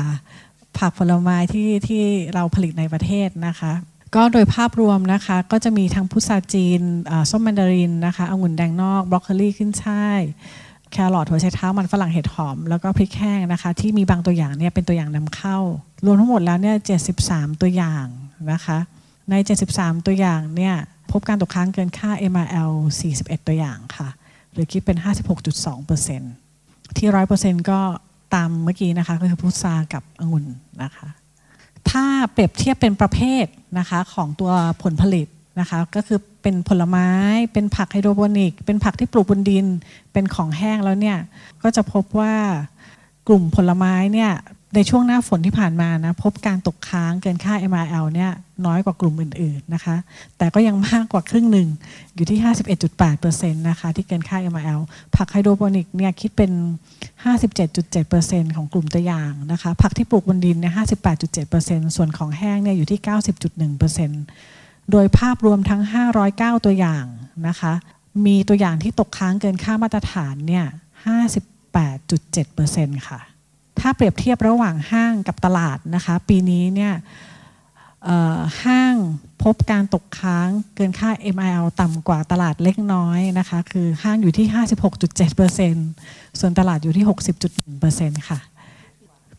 ผักผลไม้ที่ที่เราผลิตในประเทศนะคะ ก็โดยภาพรวมนะคะ ก็จะมีทั้งพุทราจีนส้มแมนดารินนะคะองุ่นแดงนอกบรอกโคลีขึ้นช่ายแครอทหัวไชเท้ามันฝรั่งเห็ดหอม แล้วก็พริกแห้งนะคะ ที่มีบางตัวอย่างเนี่ยเป็นตัวอย่างนำเข้า รวมทั้งหมดแล้วเนี่ย73 ตัวอย่างนะคะ ใน 73 ตัวอย่างเนี่ย พบการตกค้างเกินค่า MRL 41 ตัวอย่างค่ะ หรือคิดเป็น 56.2%ที่ 100%ก็ตามเมื่อกี้นะคะก็คือพุทรากับองุ่นนะคะ ถ้าเปรียบเทียบเป็นประเภทนะคะของตัวผลผลิตนะคะก็คือเป็นผลไม้เป็นผักไฮโดรโปนิก เป็นผักที่ปลูกบนดิน เป็นของแห้งแล้วเนี่ย ก็จะพบว่ากลุ่มผลไม้เนี่ย ในช่วงหน้าฝนที่ผ่านมานะพบการตกค้างเกินค่า MRL เนี่ยน้อยกว่ากลุ่มอื่นๆนะคะ แต่ก็ยังมากกว่าครึ่งหนึ่งอยู่ที่ 51.8%นะคะที่เกินค่า MRL ผักไฮโดรโปนิกเนี่ยคิดเป็น 57.7%ของกลุ่มตัวอย่างนะคะผักที่ปลูกบนดินเนี่ย58.7%ส่วนของแห้งเนี่ยอยู่ที่ 90.1%โดยภาพรวมทั้ง 509 ตัวอย่างนะคะมีตัวอย่างที่ตกค้างเกินค่ามาตรฐานเนี่ย58.7%ค่ะ ถ้าเปรียบเทียบระหว่างห้างกับตลาดนะคะ ปีนี้เนี่ยห้างพบการตกค้างเกินค่า MIL ต่ำกว่าตลาดเล็กน้อยนะคะ คือห้างอยู่ที่ 56.7%ส่วนตลาดอยู่ที่ 60.1%ค่ะ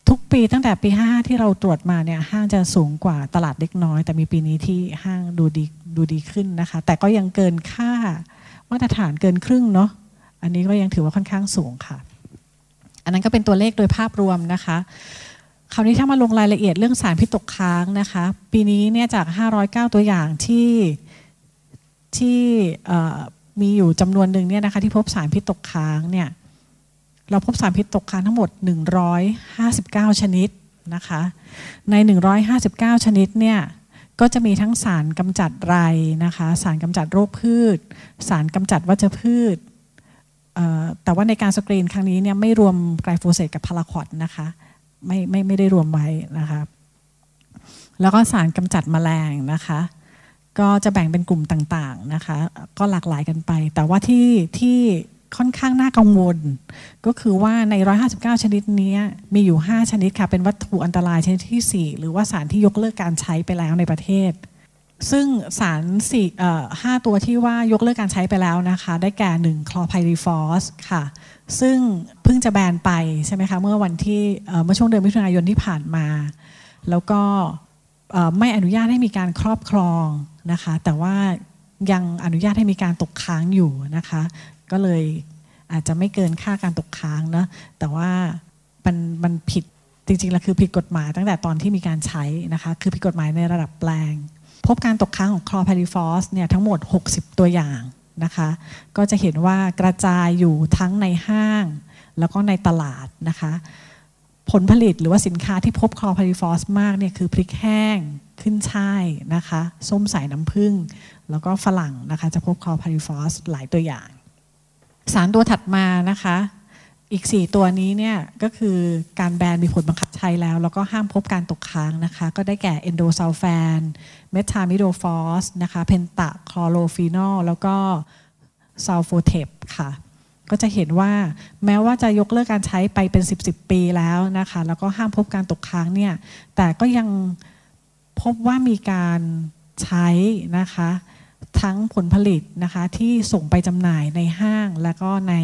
ทุกปีตั้งแต่ปี 55 ที่เราตรวจมาเนี่ยห้างจะสูงกว่าตลาดเล็กน้อย แต่มีปีนี้ที่ห้างดูดีดูดีขึ้นนะคะ แต่ก็ยังเกินค่ามาตรฐานเกินครึ่งเนาะอันนี้ก็ยังถือว่าค่อนข้างสูงค่ะ อันนั้นก็เป็นตัวเลขโดยภาพรวมนะคะ คราวนี้ถ้ามาลงรายละเอียดเรื่องสารพิษตกค้างนะคะ ปีนี้เนี่ยจาก 509 ตัวอย่างที่ที่มีอยู่จำนวนหนึ่งเนี่ยนะคะที่พบสารพิษตกค้างเนี่ยเราพบสารพิษตกค้างทั้งหมด 159 ชนิดนะคะ ใน 159 ชนิดเนี่ยก็จะมีทั้งสารกำจัดไรนะคะ สารกำจัดโรคพืช สารกำจัดวัชพืช แต่ว่าในการสกรีนครั้งนี้เนี่ยไม่รวมไกลโฟเสตกับพาราคอดนะคะไม่ไม่ไม่ได้รวมไว้นะคะแล้วก็สารกำจัดแมลงนะคะ ก็จะแบ่งเป็นกลุ่มต่างๆนะคะ ก็หลากหลายกันไป แต่ว่าที่ที่ค่อนข้างน่ากังวล ก็คือว่าใน 159 ชนิดนี้มีอยู่ 5 ชนิดค่ะ เป็นวัตถุอันตรายชนิดที่ 4 หรือว่าสารที่ยกเลิกการใช้ไปแล้วในประเทศ ซึ่งสารสี่ห้าตัวที่ว่ายกเลิกการใช้ไปแล้วนะคะ ได้แก่1คลอไพริฟอสค่ะ ซึ่งเพิ่งจะแบนไปใช่ไหมคะเมื่อวันที่เมื่อช่วงเดือนมิถุนายนที่ผ่านมา แล้วก็ไม่อนุญาตให้มีการครอบครองนะคะ แต่ว่ายังอนุญาตให้มีการตกค้างอยู่นะคะ ก็เลยอาจจะไม่เกินค่าการตกค้างนะแต่ว่ามันมันผิดจริงๆแล้วคือผิดกฎหมายตั้งแต่ตอนที่มีการใช้นะคะ คือผิดกฎหมายในระดับแปลง พบการตกค้างของคลอพาริฟอสเนี่ยทั้งหมด 60 ตัวอย่างนะคะ ก็จะเห็นว่ากระจายอยู่ทั้งในห้าง แล้วก็ในตลาดนะคะ ผลผลิตหรือว่าสินค้าที่พบคลอพาริฟอสมากเนี่ยคือพริกแห้งขึ้นช่ายนะคะ ส้มสายน้ำผึ้งแล้วก็ฝรั่งนะคะ จะพบคลอร์ไพริฟอสหลายตัวอย่าง สารตัวถัดมานะคะ อีก 4 ตัวนี้เนี่ยก็คือการแบนมีผลบังคับใช้แล้ว แล้วก็ห้ามพบการตกค้างนะคะ ก็ได้แก่เอนโดซัลแฟนเมทามิโดฟอสนะคะเพนตาคลอโรฟีนอลแล้วก็ซัลโฟเทปค่ะ ก็จะเห็นว่าแม้ว่าจะยกเลิกการใช้ไปเป็น 10บสปี แล้วนะคะ แล้วก็ห้ามพบการตกค้างเนี่ยแต่ก็ยังพบว่ามีการใช้นะคะ ทั้งผลผลิตนะคะที่ส่งไปจำหน่ายในห้างและก็ใน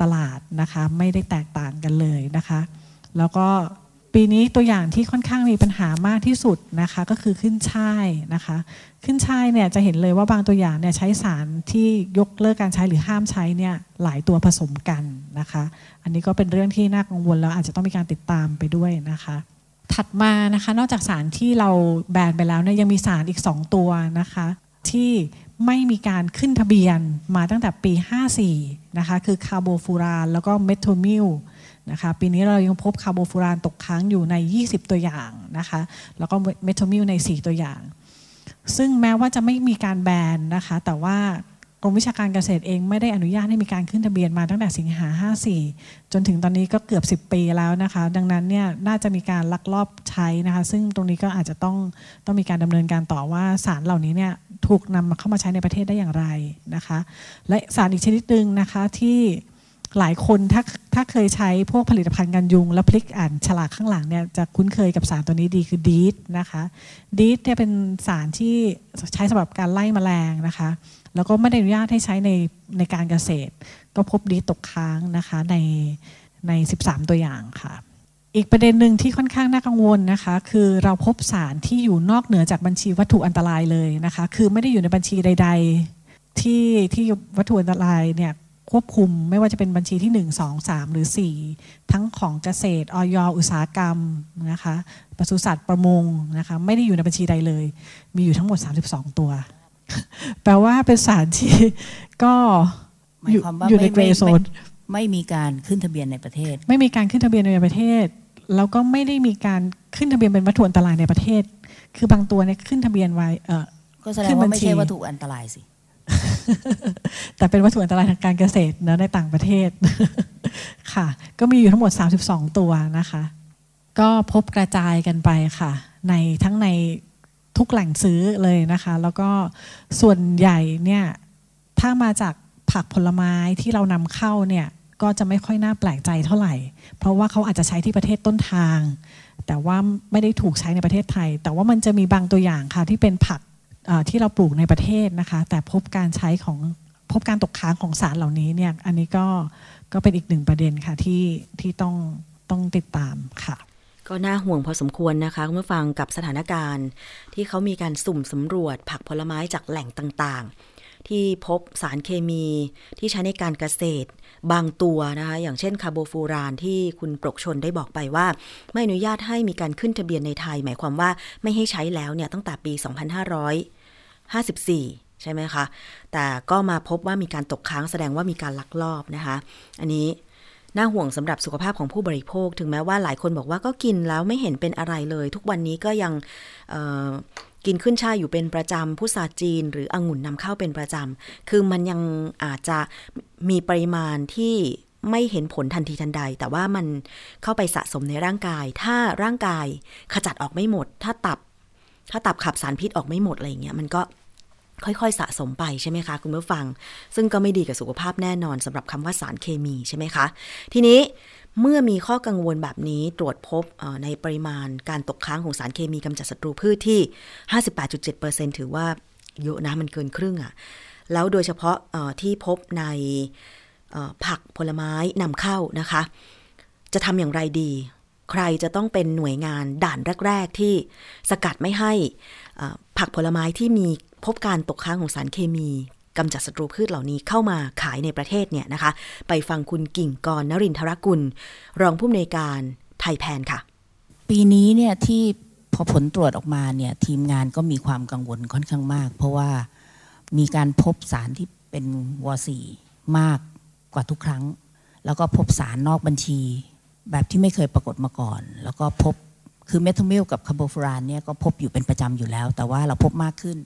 ตลาดนะคะไม่ได้แตกต่างกันเลยนะคะ แล้วก็ปีนี้ตัวอย่างที่ค่อนข้างมีปัญหามากที่สุดนะคะก็คือขึ้นช่ายนะคะ ขึ้นช่ายเนี่ยจะเห็นเลยว่าบางตัวอย่างเนี่ยใช้สารที่ยกเลิกการใช้หรือห้ามใช้เนี่ยหลายตัวผสมกันนะคะ อันนี้ก็เป็นเรื่องที่น่ากังวลแล้วอาจจะต้องมีการติดตามไปด้วยนะคะ ถัดมานะคะนอกจากสารที่เราแบนไปแล้วเนี่ยยังมีสารอีก 2 ตัวนะคะ ที่ไม่มีการขึ้นทะเบียนมาตั้งแต่ปี 54 นะคะ คือคาร์โบฟูรานแล้วก็เมโทมิลนะคะ ปีนี้เรายังพบคาร์โบฟูรานตกค้างอยู่ใน 20 ตัวอย่างนะคะ แล้วก็เมโทมิลใน 4 ตัวอย่าง ซึ่งแม้ว่าจะไม่มีการแบนนะคะ แต่ว่ากรมวิชาการเกษตรเองไม่ได้อนุญาตให้มีการขึ้นทะเบียนมาตั้งแต่สิงหา 54 จนถึงตอนนี้ก็เกือบ 10 ปีแล้วนะคะ ดังนั้นเนี่ยน่าจะมีการลักลอบใช้นะคะ ซึ่งตรงนี้ก็อาจจะต้องต้องมีการดำเนินการต่อว่าสารเหล่านี้เนี่ย ถูกนำมาเข้ามาใช้ในประเทศได้อย่างไรนะคะ และสารอีกชนิดหนึ่งนะคะที่หลายคนถ้าถ้าเคยใช้พวกผลิตภัณฑ์กันยุง แล้วพลิกอ่านฉลากข้างหลังเนี่ยจะคุ้นเคยกับสารตัวนี้ดีคือดีทนะคะดีทเนี่ยเป็นสารที่ใช้สำหรับการไล่มแมลงนะคะ แล้วก็ไม่ได้อนุญาตให้ใช้ในในการเกษตร ก็พบดีตกค้างนะคะในใน 13 ตัวอย่างค่ะ อีกประเด็นหนึ่งที่ค่อนข้างน่ากังวลนะคะ คือเราพบสารที่อยู่นอกเหนือจากบัญชีวัตถุอันตรายเลยนะคะ คือไม่ได้อยู่ในบัญชีใด ๆ ที่ที่วัตถุอันตรายเนี่ยควบคุมไม่ว่าจะเป็นบัญชีที่ 1 2 3 หรือ 4 ทั้งของเกษตรออยอุตสาหกรรมนะคะปศุสัตว์ประมงนะคะไม่ได้อยู่ในบัญชีใดเลย มีอยู่ทั้งหมด 32 ตัว แปลว่าเป็นสารที่ก็อยู่ในเกรโซนไม่มีการขึ้นทะเบียนในประเทศ ไม่มีการขึ้นทะเบียนในประเทศ แล้วก็ไม่ได้มีการขึ้นทะเบียนเป็นวัตถุอันตรายในประเทศ คือบางตัวเนี่ยขึ้นทะเบียนไว้เออก็แสดงว่าไม่ใช่วัตถุอันตรายสิ แต่เป็นวัตถุอันตรายทางการเกษตรนะในต่างประเทศ ค่ะ ก็มีอยู่ทั้งหมด 32 ตัวนะคะ ก็พบกระจายกันไปค่ะ ในทั้งในทุกแหล่งซื้อเลยนะคะ แล้วก็ส่วนใหญ่เนี่ยถ้ามาจากผักผลไม้ที่เรานำเข้าเนี่ย ก็จะไม่ค่อยน่าแปลกใจเท่าไหร่ เพราะว่าเขาอาจจะใช้ที่ประเทศต้นทาง แต่ว่าไม่ได้ถูกใช้ในประเทศไทย แต่ว่ามันจะมีบางตัวอย่างค่ะที่เป็นผักที่เราปลูกในประเทศนะคะ แต่พบการใช้ของพบการตกค้างของสารเหล่านี้เนี่ยอันนี้ก็ก็เป็นอีกหนึ่งประเด็นค่ะที่ที่ต้องต้องติดตามค่ะ ก็น่าห่วงพอสมควรนะคะเมื่อฟังกับสถานการณ์ ที่เขามีการสุ่มสำรวจผักผลไม้จากแหล่งต่างๆ ที่พบสารเคมีที่ใช้ในการเกษตร บางตัวนะคะอย่างเช่นคาร์โบฟูรานที่คุณปรกชนได้บอกไปว่า ไม่อนุญาตให้มีการขึ้นทะเบียนในไทย หมายความว่าไม่ให้ใช้แล้วเนี่ยตั้งแต่ปี 2554ใช่ไหมคะ แต่ก็มาพบว่ามีการตกค้างแสดงว่ามีการลักลอบนะคะ อันนี้น่าห่วงสำหรับสุขภาพของผู้บริโภค ถึงแม้ว่าหลายคนบอกว่าก็กินแล้วไม่เห็นเป็นอะไรเลย ทุกวันนี้ก็ยัง กินขึ้นช่ายอยู่เป็นประจำผู้สาจีน หรือองุ่นนำเข้าเป็นประจำคือมันยังอาจจะมีปริมาณที่ไม่เห็นผลทันทีทันใด แต่ว่ามันเข้าไปสะสมในร่างกาย ถ้าร่างกายขจัดออกไม่หมด ถ้าตับ ถ้าตับขับสารพิษออกไม่หมดอะไรเงี้ยมันก็ค่อยๆ สะสมไปใช่ไหมคะ คุณผู้ฟัง ซึ่งก็ไม่ดีกับสุขภาพแน่นอนสำหรับคำว่าสารเคมีใช่ไหมคะ ทีนี้ เมื่อมีข้อกังวลแบบนี้ตรวจพบในปริมาณการตกค้างของสารเคมีกำจัดศัตรูพืชที่ 58.7%ถือว่าเยอะนะมันเกินครึ่งอะ่ะ แล้วโดยเฉพาะที่พบในผักผลไม้นำเข้านะคะ จะทำอย่างไรดี ใครจะต้องเป็นหน่วยงานด่านแรก ๆ ที่สกัดไม่ให้ผักผลไม้ที่มีพบการตกค้างของสารเคมี กำจัดศัตรูพืชเหล่านี้เข้ามาขายในประเทศเนี่ยนะคะ ไปฟังคุณกิ่งกรนรินทรกุล รองผู้อำนวยการไทยแพนค่ะ ปีนี้เนี่ยที่พอผลตรวจออกมาเนี่ยทีมงานก็มีความกังวลค่อนข้างมาก เพราะว่ามีการพบสารที่เป็นวอ.4มากกว่าทุกครั้ง แล้วก็พบสารนอกบัญชี แบบที่ไม่เคยปรากฏมาก่อน แล้วก็พบคือเมโทมิลกับคาร์โบฟูรานเนี่ยก็พบอยู่เป็นประจำอยู่แล้ว แต่ว่าเราพบมากขึ้น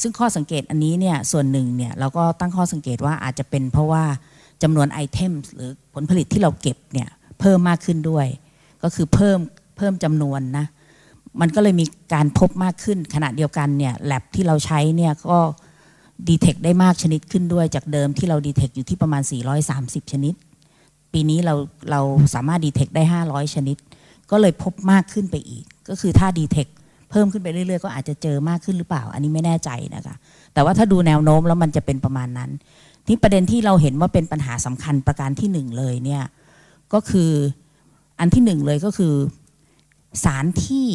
ซึ่งข้อสังเกตอันนี้เนี่ยส่วนหนึ่งเนี่ยเราก็ตั้งข้อสังเกตว่าอาจจะเป็นเพราะว่าจำนวน item หรือผลผลิตที่เราเก็บเนี่ยเพิ่มมากขึ้นด้วย ก็คือเพิ่มเพิ่มจำนวนนะมันก็เลยมีการพบมากขึ้นขณะเดียวกันเนี่ยแลบที่เราใช้เนี่ยก็ดีเทคได้มากชนิดขึ้นด้วยจากเดิมที่เราดีเทคอยู่ที่ประมาณ 430 ชนิด ปีนี้เราเราสามารถดีเทคได้ 500 ชนิด ก็เลยพบมากขึ้นไปอีก ก็คือถ้าดีเทค เพิ่มขึ้นไปเรื่อยๆ ก็อาจจะเจอมากขึ้นหรือเปล่า อันนี้ไม่แน่ใจนะคะ แต่ว่าถ้าดูแนวโน้มแล้วมันจะเป็นประมาณนั้น ที่ประเด็นที่เราเห็นว่าเป็นปัญหาสำคัญประการที่หนึ่งเลยเนี่ยก็คืออันที่หนึ่งเลยก็คือสารที่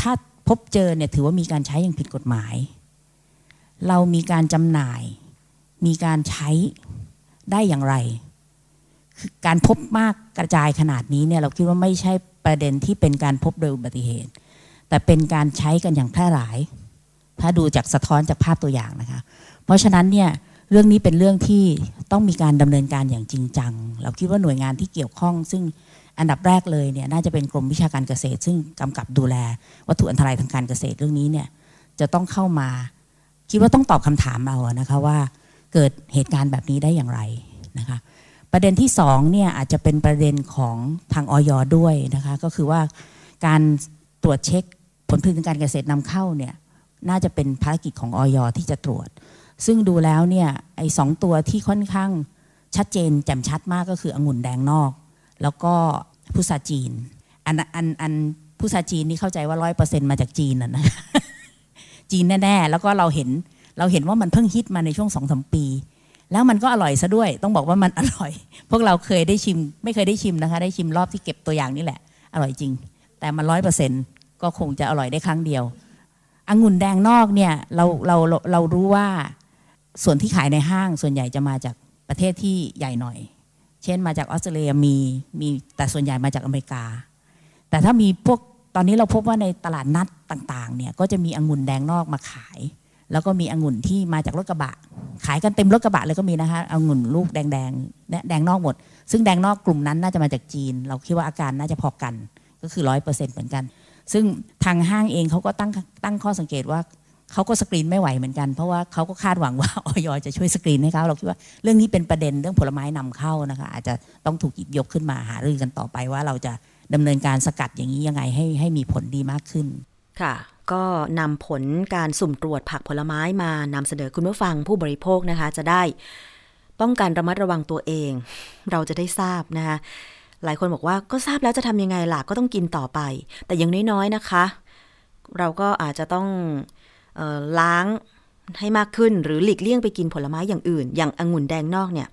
ถ้าพบเจอเนี่ยถือว่ามีการใช้อย่างผิดกฎหมาย เรามีการจำหน่าย มีการใช้ได้อย่างไร คือการพบมากกระจายขนาดนี้เนี่ยเราคิดว่าไม่ใช่ประเด็นที่เป็นการพบโดยอุบัติเหตุ แต่เป็นการใช้กันอย่างแพร่หลาย ถ้าดูจากสะท้อนจากภาพตัวอย่างนะคะ เพราะฉะนั้นเนี่ยเรื่องนี้เป็นเรื่องที่ต้องมีการดำเนินการอย่างจริงจัง เราคิดว่าหน่วยงานที่เกี่ยวข้อง ซึ่งอันดับแรกเลยเนี่ยน่าจะเป็นกรมวิชาการเกษตร ซึ่งกำกับดูแล วัตถุอันตรายทางการเกษตรเรื่องนี้เนี่ยจะต้องเข้ามาคิดว่าต้องตอบคำถามเราอะนะคะว่าเกิดเหตุการณ์แบบนี้ได้อย่างไรนะคะประเด็นที่สองเนี่ยอาจจะเป็นประเด็นของทางออยด้วยนะคะก็คือว่าการตรวจเช็ค ผลผลิตทางการเกษตรนำเข้าเนี่ยน่าจะเป็นภารกิจของออยที่จะตรวจ ซึ่งดูแล้วเนี่ยไอ้สองตัวที่ค่อนข้างชัดเจนแจ่มชัดมากก็คือองุ่นแดงนอก แล้วก็พุทราจีน อันอันอันพุทราจีนนี่เข้าใจว่าร้อยเปอร์เซ็นต์มาจากจีนนะจีนแน่ๆ แล้วก็เราเห็นเราเห็นว่ามันเพิ่งฮิตมาในช่วงสองสมปี แล้วมันก็อร่อยซะด้วย ต้องบอกว่ามันอร่อย พวกเราเคยได้ชิม ไม่เคยได้ชิมนะคะ ได้ชิมรอบที่เก็บตัวอย่างนี่แหละ อร่อยจริง แต่มันร้อยเปอร์เซ็นต์ ก็คงจะอร่อยได้ครั้งเดียวองุ่นแดงนอกเนี่ยเราเราเรารู้ว่าส่วนที่ขายในห้างส่วนใหญ่จะมาจากประเทศที่ใหญ่หน่อย เช่นมาจากออสเตรเลียมีมีแต่ส่วนใหญ่มาจากอเมริกา แต่ถ้ามีพวกตอนนี้เราพบว่าในตลาดนัดต่างๆเนี่ยก็จะมีองุ่นแดงนอกมาขาย แล้วก็มีองุ่นที่มาจากรถกระบะ ขายกันเต็มรถกระบะเลยก็มีนะคะองุ่นลูกแดงๆแดงนอกหมด ซึ่งแดงนอกกลุ่มนั้นน่าจะมาจากจีน เราคิดว่าอาการน่าจะพอกันก็คือร้อยเปอร์เซ็นต์เหมือนกัน ซึ่งทางห้างเองเขาก็ตั้งตั้งข้อสังเกตว่าเขาก็สกรีนไม่ไหวเหมือนกัน เพราะว่าเขาก็คาดหวังว่าออยจะช่วยสกรีนให้เขาเราคิดว่าเรื่องนี้เป็นประเด็นเรื่องผลไม้นำเข้านะคะอาจจะต้องถูกหยิบยกขึ้นมาหารือกันต่อไปว่าเราจะดำเนินการสกัดอย่างนี้ยังไงให้ให้มีผลดีมากขึ้นค่ะ ก็นำผลการสุ่มตรวจผักผลไม้มานำเสนอคุณผู้ฟังผู้บริโภคนะคะ จะได้ ป้องกันระมัดระวังตัวเอง เราจะได้ทราบนะคะ หลายคนบอกว่าก็ทราบแล้วจะทำยังไงล่ะก็ต้องกินต่อไป แต่อย่างน้อยๆนะคะ เราก็อาจจะต้องออล้างให้มากขึ้นหรือหลีกเลี่ยงไปกินผลไม้อย่างอื่น อย่างองุ่นแดงนอกเนี่ย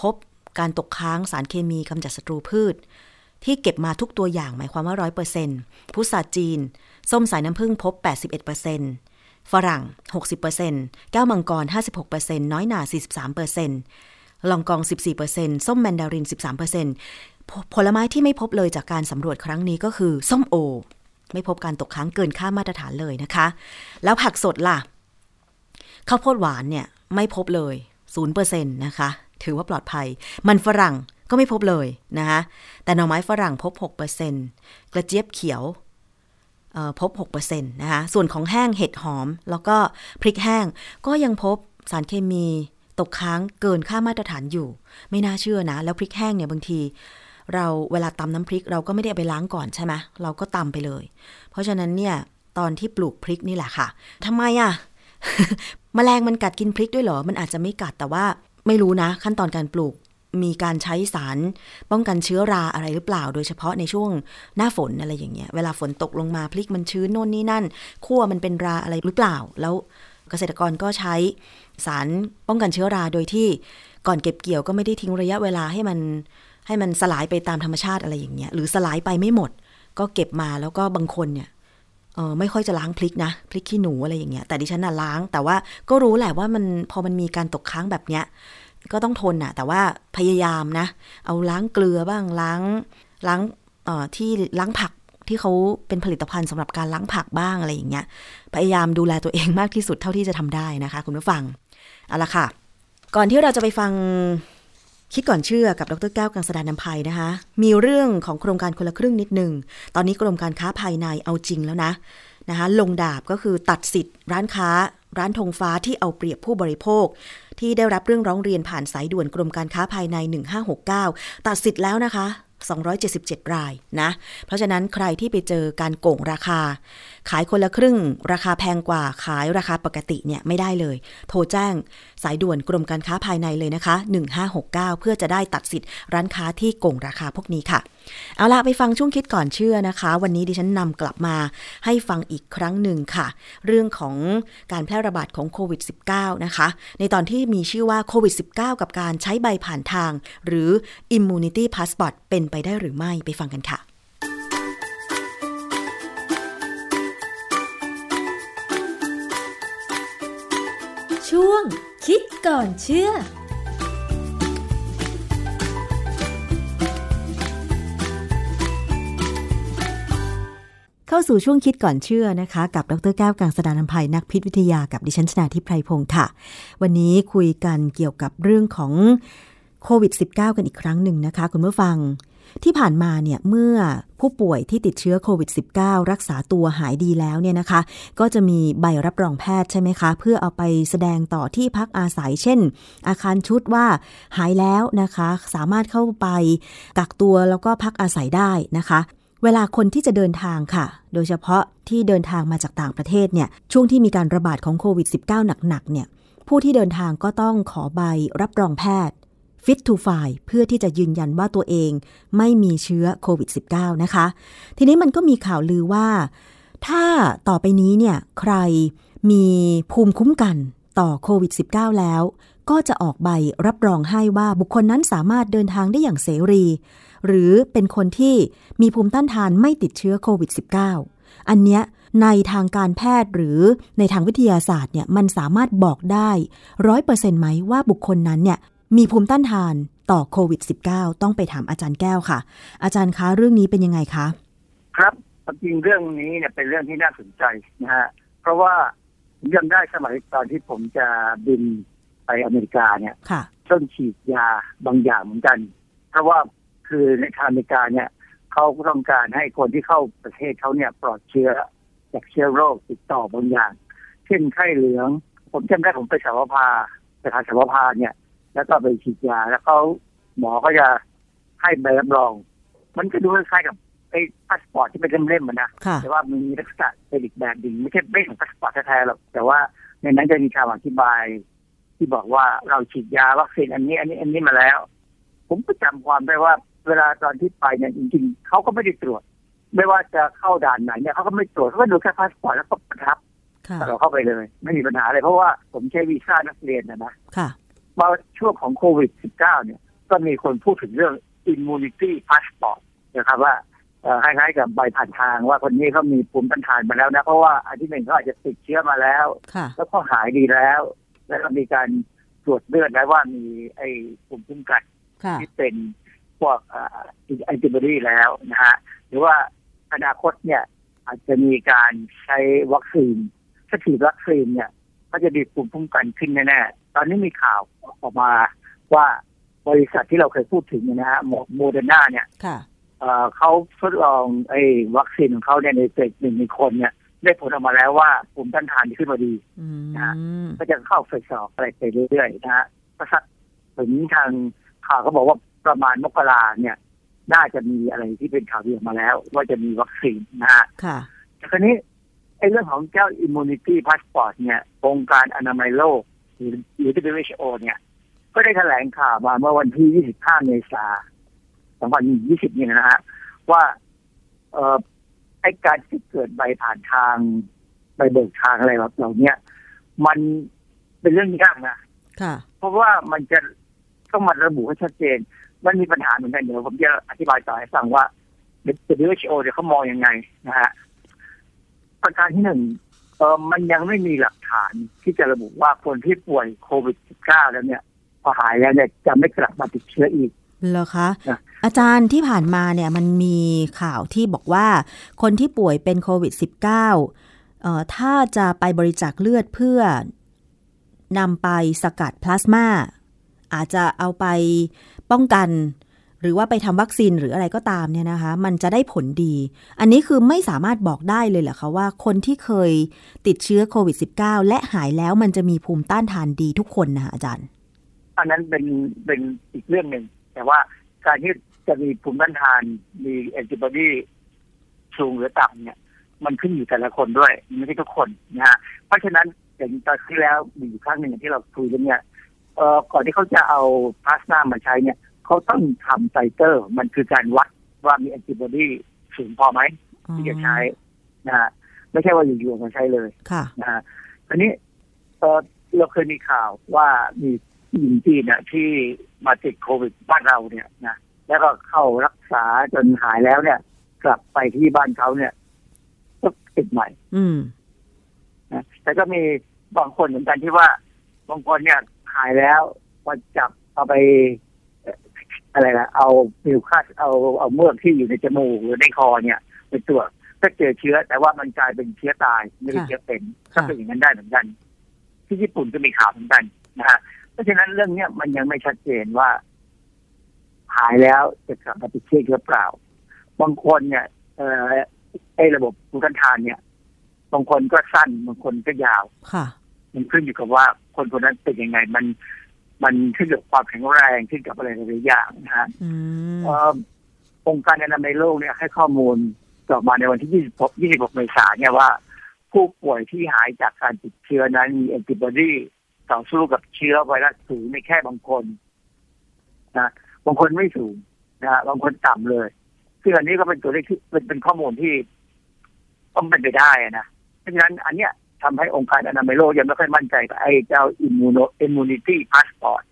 พบการตกค้างสารเคมีกำจัดศัตรูพืช ที่เก็บมาทุกตัวอย่างหมายความว่าร้อยเปอร์เซ็นต์พุทราจีน ส้มสายน้ำผึ้งพบ 81เปอร์เซ็นต์ฝรั่ง 60เปอร์เซ็นต์แก้วมังกร 56เปอร์เซ็นต์น้อยหน่า 43เปอร์เซ็นต์ ลองกอง 14เปอร์เซ็นต์ส้มแมนดาริน 13เปอร์เซ็นต์ผลไม้ที่ไม่พบเลยจากการสำรวจครั้งนี้ก็คือ ส้มโอ ไม่พบการตกค้างเกินค่ามาตรฐานเลยนะคะ แล้วผักสดล่ะข้าวโพดหวานเนี่ยไม่พบเลยศูนย์เปอร์เซ็นต์นะคะ ถือว่าปลอดภัย มันฝรั่งก็ไม่พบเลยนะคะแต่หน่อไม้ฝรั่งพบ 6%กระเจี๊ยบเขียวพบ 6%นะคะ ส่วนของแห้งเห็ดหอม แล้วก็พริกแห้งก็ยังพบสารเคมี ตกค้างเกินค่ามาตรฐานอยู่ ไม่น่าเชื่อนะ แล้วพริกแห้งเนี่ยบางที เราเวลาตำน้ำพริกเราก็ไม่ได้ไปล้างก่อนใช่ไหมเราก็ตำไปเลย เพราะฉะนั้นเนี่ยตอนที่ปลูกพริกนี่แหละค่ะทำไมอะ่ะมแมลงมันกัดกินพริกด้วยเหรอ มันอาจจะไม่กัดแต่ว่าไม่รู้นะ ขั้นตอนการปลูกมีการใช้สารป้องกันเชื้อราอะไรหรือเปล่า โดยเฉพาะในช่วงหน้าฝนอะไรอย่างเงี้ย เวลาฝนตกลงมาพลิกมันชื้นโน่นนี่นั่นขั้วมันเป็นราอะไรหรือเปล่า แล้ว เกษตรกรก็ใช้สารป้องกันเชื้อราโดยที่ก่อนเก็บเกี่ยวก็ไม่ได้ทิ้งระยะเวลาให้มันให้มันสลายไปตามธรรมชาติอะไรอย่างเงี้ยหรือสลายไปไม่หมด ก็เก็บมาแล้วก็บางคนเนี่ยเออไม่ค่อยจะล้างพริกนะพริกขี้หนูอะไรอย่างเงี้ยแต่ดิฉันน่ะล้าง แต่ว่าก็รู้แหละว่ามันพอมันมีการตกค้างแบบเนี้ยก็ต้องทนอะแต่ว่าพยายามนะ เอาล้างเกลือบ้างล้างล้างที่ล้างผัก ที่เขาเป็นผลิตภัณฑ์สำหรับการล้างผักบ้างอะไรอย่างเงี้ย พยายามดูแลตัวเองมากที่สุดเท่าที่จะทำได้นะคะ คุณผู้ฟัง เอาละค่ะ ก่อนที่เราจะไปฟังคิดก่อนเชื่อกับดรแก้วกังสดานนภัยนะคะ มีเรื่องของโครงการคนละครึ่งนิดหนึ่ง ตอนนี้กรมการค้าภายในเอาจริงแล้วนะนะคะลงดาบก็คือตัดสิทธิ์ร้านค้า ร้านธงฟ้าที่เอาเปรียบผู้บริโภค ที่ได้รับเรื่องร้องเรียนผ่านสายด่วนกรมการค้าภายใน 1569 ตัดสิทธิ์แล้วนะคะ 277 รายนะ เพราะฉะนั้นใครที่ไปเจอการโกงราคา ขายคนละครึ่ง ราคาแพงกว่าขายราคาปกติเนี่ยไม่ได้เลย โทรแจ้งสายด่วนกรมการค้าภายในเลยนะคะ 1569 เพื่อจะได้ตัดสิทธิ์ร้านค้าที่โกงราคาพวกนี้ค่ะ เอาละไปฟังช่วงคิดก่อนเชื่อนะคะ วันนี้ดิฉันนำกลับมาให้ฟังอีกครั้งหนึ่งค่ะ เรื่องของการแพร่ระบาดของโควิด -19 นะคะ ในตอนที่มีชื่อว่าโควิด -19 กับการใช้ใบผ่านทาง หรือ Immunity Passport เป็นไปได้หรือไม่ไปฟังกันค่ะ ช่วง คิดก่อนเชื่อเข้าสู่ช่วงคิดก่อนเชื่อนะคะ กับดรแก้วกังสดานนภัยนักพิษวิทยากับดิฉันชนาทิพไพรพงศ์ค่ะ วันนี้คุยกันเกี่ยวกับเรื่องของโควิด -19 กันอีกครั้งหนึ่งนะคะ คุณผู้ฟัง ที่ผ่านมาเนี่ยเมื่อผู้ป่วยที่ติดเชื้อโควิด -19 รักษาตัวหายดีแล้วเนี่ยนะคะ ก็จะมีใบรับรองแพทย์ใช่ไหมคะ เพื่อเอาไปแสดงต่อที่พักอาศัยเช่น อาคารชุดว่าหายแล้วนะคะ สามารถเข้าไปกักตัวแล้วก็พักอาศัยได้นะคะเวลาคนที่จะเดินทางค่ะ โดยเฉพาะที่เดินทางมาจากต่างประเทศเนี่ย ช่วงที่มีการระบาดของโควิด -19 หนักๆ เนี่ย ผู้ที่เดินทางก็ต้องขอใบรับรองแพทย์ Fit to File เพื่อที่จะยืนยันว่าตัวเองไม่มีเชื้อโควิด -19 นะคะ ทีนี้มันก็มีข่าวลือว่า ถ้าต่อไปนี้เนี่ยใครมีภูมิคุ้มกันต่อโควิด -19 แล้ว ก็จะออกใบรับรองให้ว่าบุคคลนั้นสามารถเดินทางได้อย่างเสรี หรือเป็นคนที่มีภูมิต้านทานไม่ติดเชื้อโควิด -19 อันเนี้ยในทางการแพทย์หรือในทางวิทยาศาสตร์เนี่ยมันสามารถบอกได้ร้อยเปอร์เซ็นต์ไหมว่าบุคคลนั้นเนี่ย มีภูมิต้านทานต่อโควิด -19 ต้องไปถามอาจารย์แก้วค่ะ อาจารย์คะเรื่องนี้เป็นยังไงคะ ครับจริงเรื่องนี้เนี่ยเป็นเรื่องที่น่าสนใจนะฮะเพราะว่ายังได้สมัยตอนที่ผมจะบินไปอเมริกาเนี่ยต้นฉีดยาบางอย่างเหมือนกัน เพราะว่าคือในทางอเมริกาเนี่ยเขาต้องการให้คนที่เข้าประเทศเขาเนี่ยปลอดเชื้อจากเชื้อโรคติดต่อบางอย่าง เช่นไข้เหลือง ผมจำได้ผมไปสาวพาไปทานสาวพาเนี่ย แล้วก็ไปฉีดยาแล้วเขาหมอก็จะให้ใบรับรอง มันก็ดูคล้ายกับไอ้พาสปอร์ตที่เป็นเล่มๆมันนะแต่ว่ามีลักษณะเป็นอีกแบบหนึ่งไม่ใช่ไม่ของพาสปอร์ตแท้ๆหรอกแต่ว่าในนั้นจะมีคำอธิบาย ที่บอกว่าเราฉีดยาวัคซีนอันนี้ อันนี้อันนี้มาแล้ว ผมก็จำความได้ว่า เวลาตอนที่ไปเนี่ยจริงๆเขาก็ไม่ได้ตรวจ ไม่ว่าจะเข้าด่านไหนเนี่ยเขาก็ไม่ตรวจเขาก็ดูแค่พาสปอร์ตแล้วก็ประทับเราเข้าไปเลย ไม่มีปัญหาเลยเพราะว่าผมใช้วีซ่านักเรียนนะนะ มาช่วงของโควิด -19 เนี่ย ก็มีคนพูดถึงเรื่อง immunity passport นะครับว่าคล้ายๆกับใบผ่านทางว่าคนนี้เขามีภูมิต้านทานมาแล้วนะ เพราะว่าอันที่หนึ่งเขาอาจจะติดเชื้อมาแล้ว แล้วก็หายดีแล้ว แล้วก็มีการตรวจเลือดแล้วว่ามีไอ้ภูมิคุ้มกันที่เป็นพวกแอนติบอดีแล้วนะฮะหรือว่าอนาคตเนี่ย อาจจะมีการใช้วัคซีนถ้าฉีดวัคซีนเนี่ย ก็จะมีภูมิคุ้มกันขึ้นแน่ๆ ตอนนี้มีข่าวออกมาว่าบริษัทที่เราเคยพูดถึงนะฮะโมเดอร์นาเนี่ยเขาทดลองไอ้วัคซีนของเขาเนี่ยในเฟสหนึ่งในคนเนี่ย ได้ผลออกมาแล้วว่าภูมิต้านทานขึ้นมาดีนะก็จะเข้าเฟสสองอะไรไปเรื่อยๆนะฮะก็สักถึงทางข่าวก็บอกว่าประมาณมกราเนี่ย น่าจะมีอะไรที่เป็นข่าวดีออกมาแล้ว ว่าจะมีวัคซีนนะฮะค่ะแต่คราวนี้ไอ้เรื่องของเจ้า immunity passport เนี่ยองค์การอนามัยโลก หรือหรือ WHO เนี่ยก็ได้แถลงข่าวมาเมื่อวันที่ 25 เมษายน 2020นี่นะฮะว่าเอ่อไอการที่เกิดใบผ่านทางใบเบิกทางอะไรแบบเหล่านี้มันเป็นเรื่องยากนะเพราะว่ามันจะต้องมาระบุให้ชัดเจน มันมีปัญหาเหมือนกันเดี๋ยวผมจะอธิบายต่อให้ฟังว่า WHO เดี๋ยวเขามองยังไงนะฮะประการที่หนึ่ง เออมันยังไม่มีหลักฐานที่จะระบุว่าคนที่ป่วยโควิด -19 แล้วเนี่ยพอหายแล้วเนี่ยจะไม่กลับมาติดเชื้ออีกเหรอคะอาจารย์ที่ผ่านมาเนี่ยมันมีข่าวที่บอกว่า คนที่ป่วยเป็นโควิด -19 เอ่อถ้าจะไปบริจาคเลือดเพื่อนำไปสกัดพลาสมาอาจจะเอาไปป้องกัน หรือว่าไปทำวัคซีนหรืออะไรก็ตามเนี่ยนะคะ มันจะได้ผลดี อันนี้คือไม่สามารถบอกได้เลยเหรอคะว่าคนที่เคยติดเชื้อโควิด -19 และหายแล้วมันจะมีภูมิต้านทานดีทุกคนนะอาจารย์ อันนั้นเป็นเป็นอีกเรื่องหนึ่ง แต่ว่าการที่จะมีภูมิต้านทานมีแอนติบอดีสูงหรือต่ำเนี่ย มันขึ้นอยู่แต่ละคนด้วยไม่ใช่ทุกคนนะฮะเพราะฉะนั้นอย่างตอนที่แล้วมีอยู่ครั้งหนึ่งที่เราคุยกันเนี่ยเอ่อก่อนที่เขาจะเอาพลาสมามาใช้เนี่ย เขาต้องทำไตเตอร์ มันคือการวัดว่ามีแอนติบอดีสูงพอไหมที่จะใช้นะฮะไม่ใช่ว่าอยู่ๆมาใช้เลยนะฮะทีนี้เออเราเคยมีข่าวว่ามีหญิงจีนนะที่มาติดโควิดบ้านเราเนี่ยนะแล้วก็เข้ารักษาจนหายแล้วเนี่ย กลับไปที่บ้านเขาเนี่ยก็ติดใหม่ อืมนะแต่ก็มีบางคนเหมือนกันที่ว่าบางคนเนี่ยหายแล้วมาจับเอาไป อะไรนะเอาฟิวคัสเอาเอาเมือกที่อยู่ในจมูกหรือในคอเนี่ยไปตรวจก็เจอเชื้อ แต่ว่ามันกลายเป็นเชื้อตายไม่ใช่เชื้อเป็นก็เป็นอย่างนั้นได้เหมือนกัน ที่ญี่ปุ่นก็มีข่าวเหมือนกันนะฮะเพราะฉะนั้นเรื่องเนี้ยมันยังไม่ชัดเจนว่า หายแล้วจะกลับมาติดเชื้อหรือเปล่า บางคนเนี่ยเออไอ้ระบบภูมิต้านทานเนี่ย บางคนก็สั้นบางคนก็ยาว ค่ะ มันขึ้นอยู่กับว่าคนคนนั้นเป็นยังไงมัน มันขึ้นกับความแข็งแรงขึ้นกับอะไรหลายอย่างนะฮะองค์การอนามัยโลกเนี่ยให้ข้อมูลต่อมาในวันที่ 26 26 เมษายนเนี่ยว่า ผู้ป่วยที่หายจากการติดเชื้อนั้นมีแอนติบอดีต่อสู้กับเชื้อไวรัสสูงในแค่บางคนนะบางคนไม่สูงนะบางคนต่ำเลยซึ่งอันนี้ก็เป็นตัวเลขที่เป็นเป็นข้อมูลที่ต้องเป็นไปได้นะเพราะฉะนั้นอันเนี้ย ทำให้องค์การอนามัยโลกยังไม่ค่อยมั่นใจกับไอ้เจ้า immuno immunity passport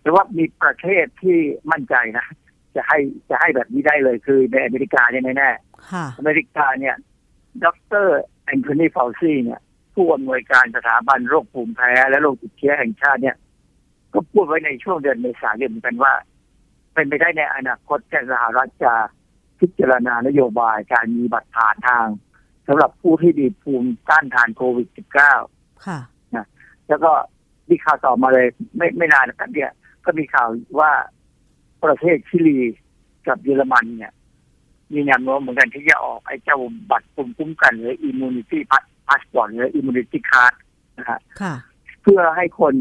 หรือว่ามีประเทศที่มั่นใจนะ จะให้จะให้แบบนี้ได้เลยคือในอเมริกาเนี่ยแน่ๆอเมริกาเนี่ยดรแอนโทนีฟาวซีเนี่ย ผู้อำนวยการสถาบันโรคภูมิแพ้และโรคติดเชื้อแห่งชาติเนี่ย ก็พูดไว้ในช่วงเดือนเมษายนเหมือนกันว่า เป็นไปได้ในอนาคตที่สหรัฐจะพิจารณานโยบายการมีบัตรผ่านทาง สำหรับผู้ที่มีภูมิต้านทานโควิด -19 ค่ะนะแล้วก็มีข่าวต่อมาเลย ไม่ไม่นานนะครับเนี่ย ก็มีข่าวว่าประเทศชิลีกับเยอรมันเนี่ย มีแนวโน้มเหมือนกันที่จะออกไอ้เจ้าบัตรภูมิคุ้มกันหรือ immunity passport หรือ immunity card นะฮะเพื่อให้คน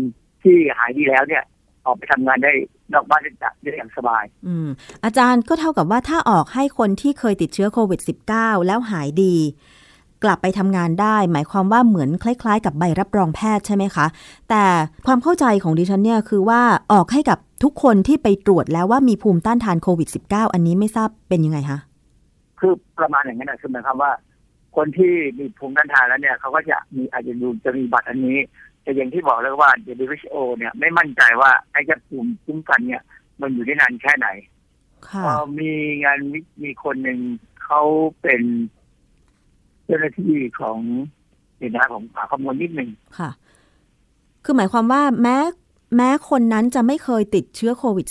ที่หายดีแล้วเนี่ย ออกไปทำงานได้นอกบ้านได้อย่างสบาย อืม อาจารย์ก็เท่ากับว่าถ้าออกให้คนที่เคยติดเชื้อโควิด -19 แล้วหายดี กลับไปทำงานได้ หมายความว่าเหมือนคล้าย ๆ กับใบรับรองแพทย์ใช่ไหมคะ แต่ความเข้าใจของดิฉันเนี่ยคือว่าออกให้กับทุกคนที่ไปตรวจแล้วว่ามีภูมิต้านทานโควิด -19 อันนี้ไม่ทราบเป็นยังไงคะคือประมาณอย่างนั้นนะคือหมายความว่า คนที่มีภูมิต้านทานแล้วเนี่ยเขาก็จะมีอาจจะดูจะมีบัตรอันนี้ แต่อย่างที่บอกแล้วว่า WHO เนี่ยไม่มั่นใจว่าไอ้จะภูมิคุ้มกันเนี่ย มันอยู่ได้นานแค่ไหนมีงานมีคนหนึ่งเขาเป็นเจ้าหน้าที่ของเดี๋ยวนะผมหาข้อมูลนิดหนึ่งค่ะ คือหมายความว่าแม้แม้คนนั้นจะไม่เคยติดเชื้อโควิด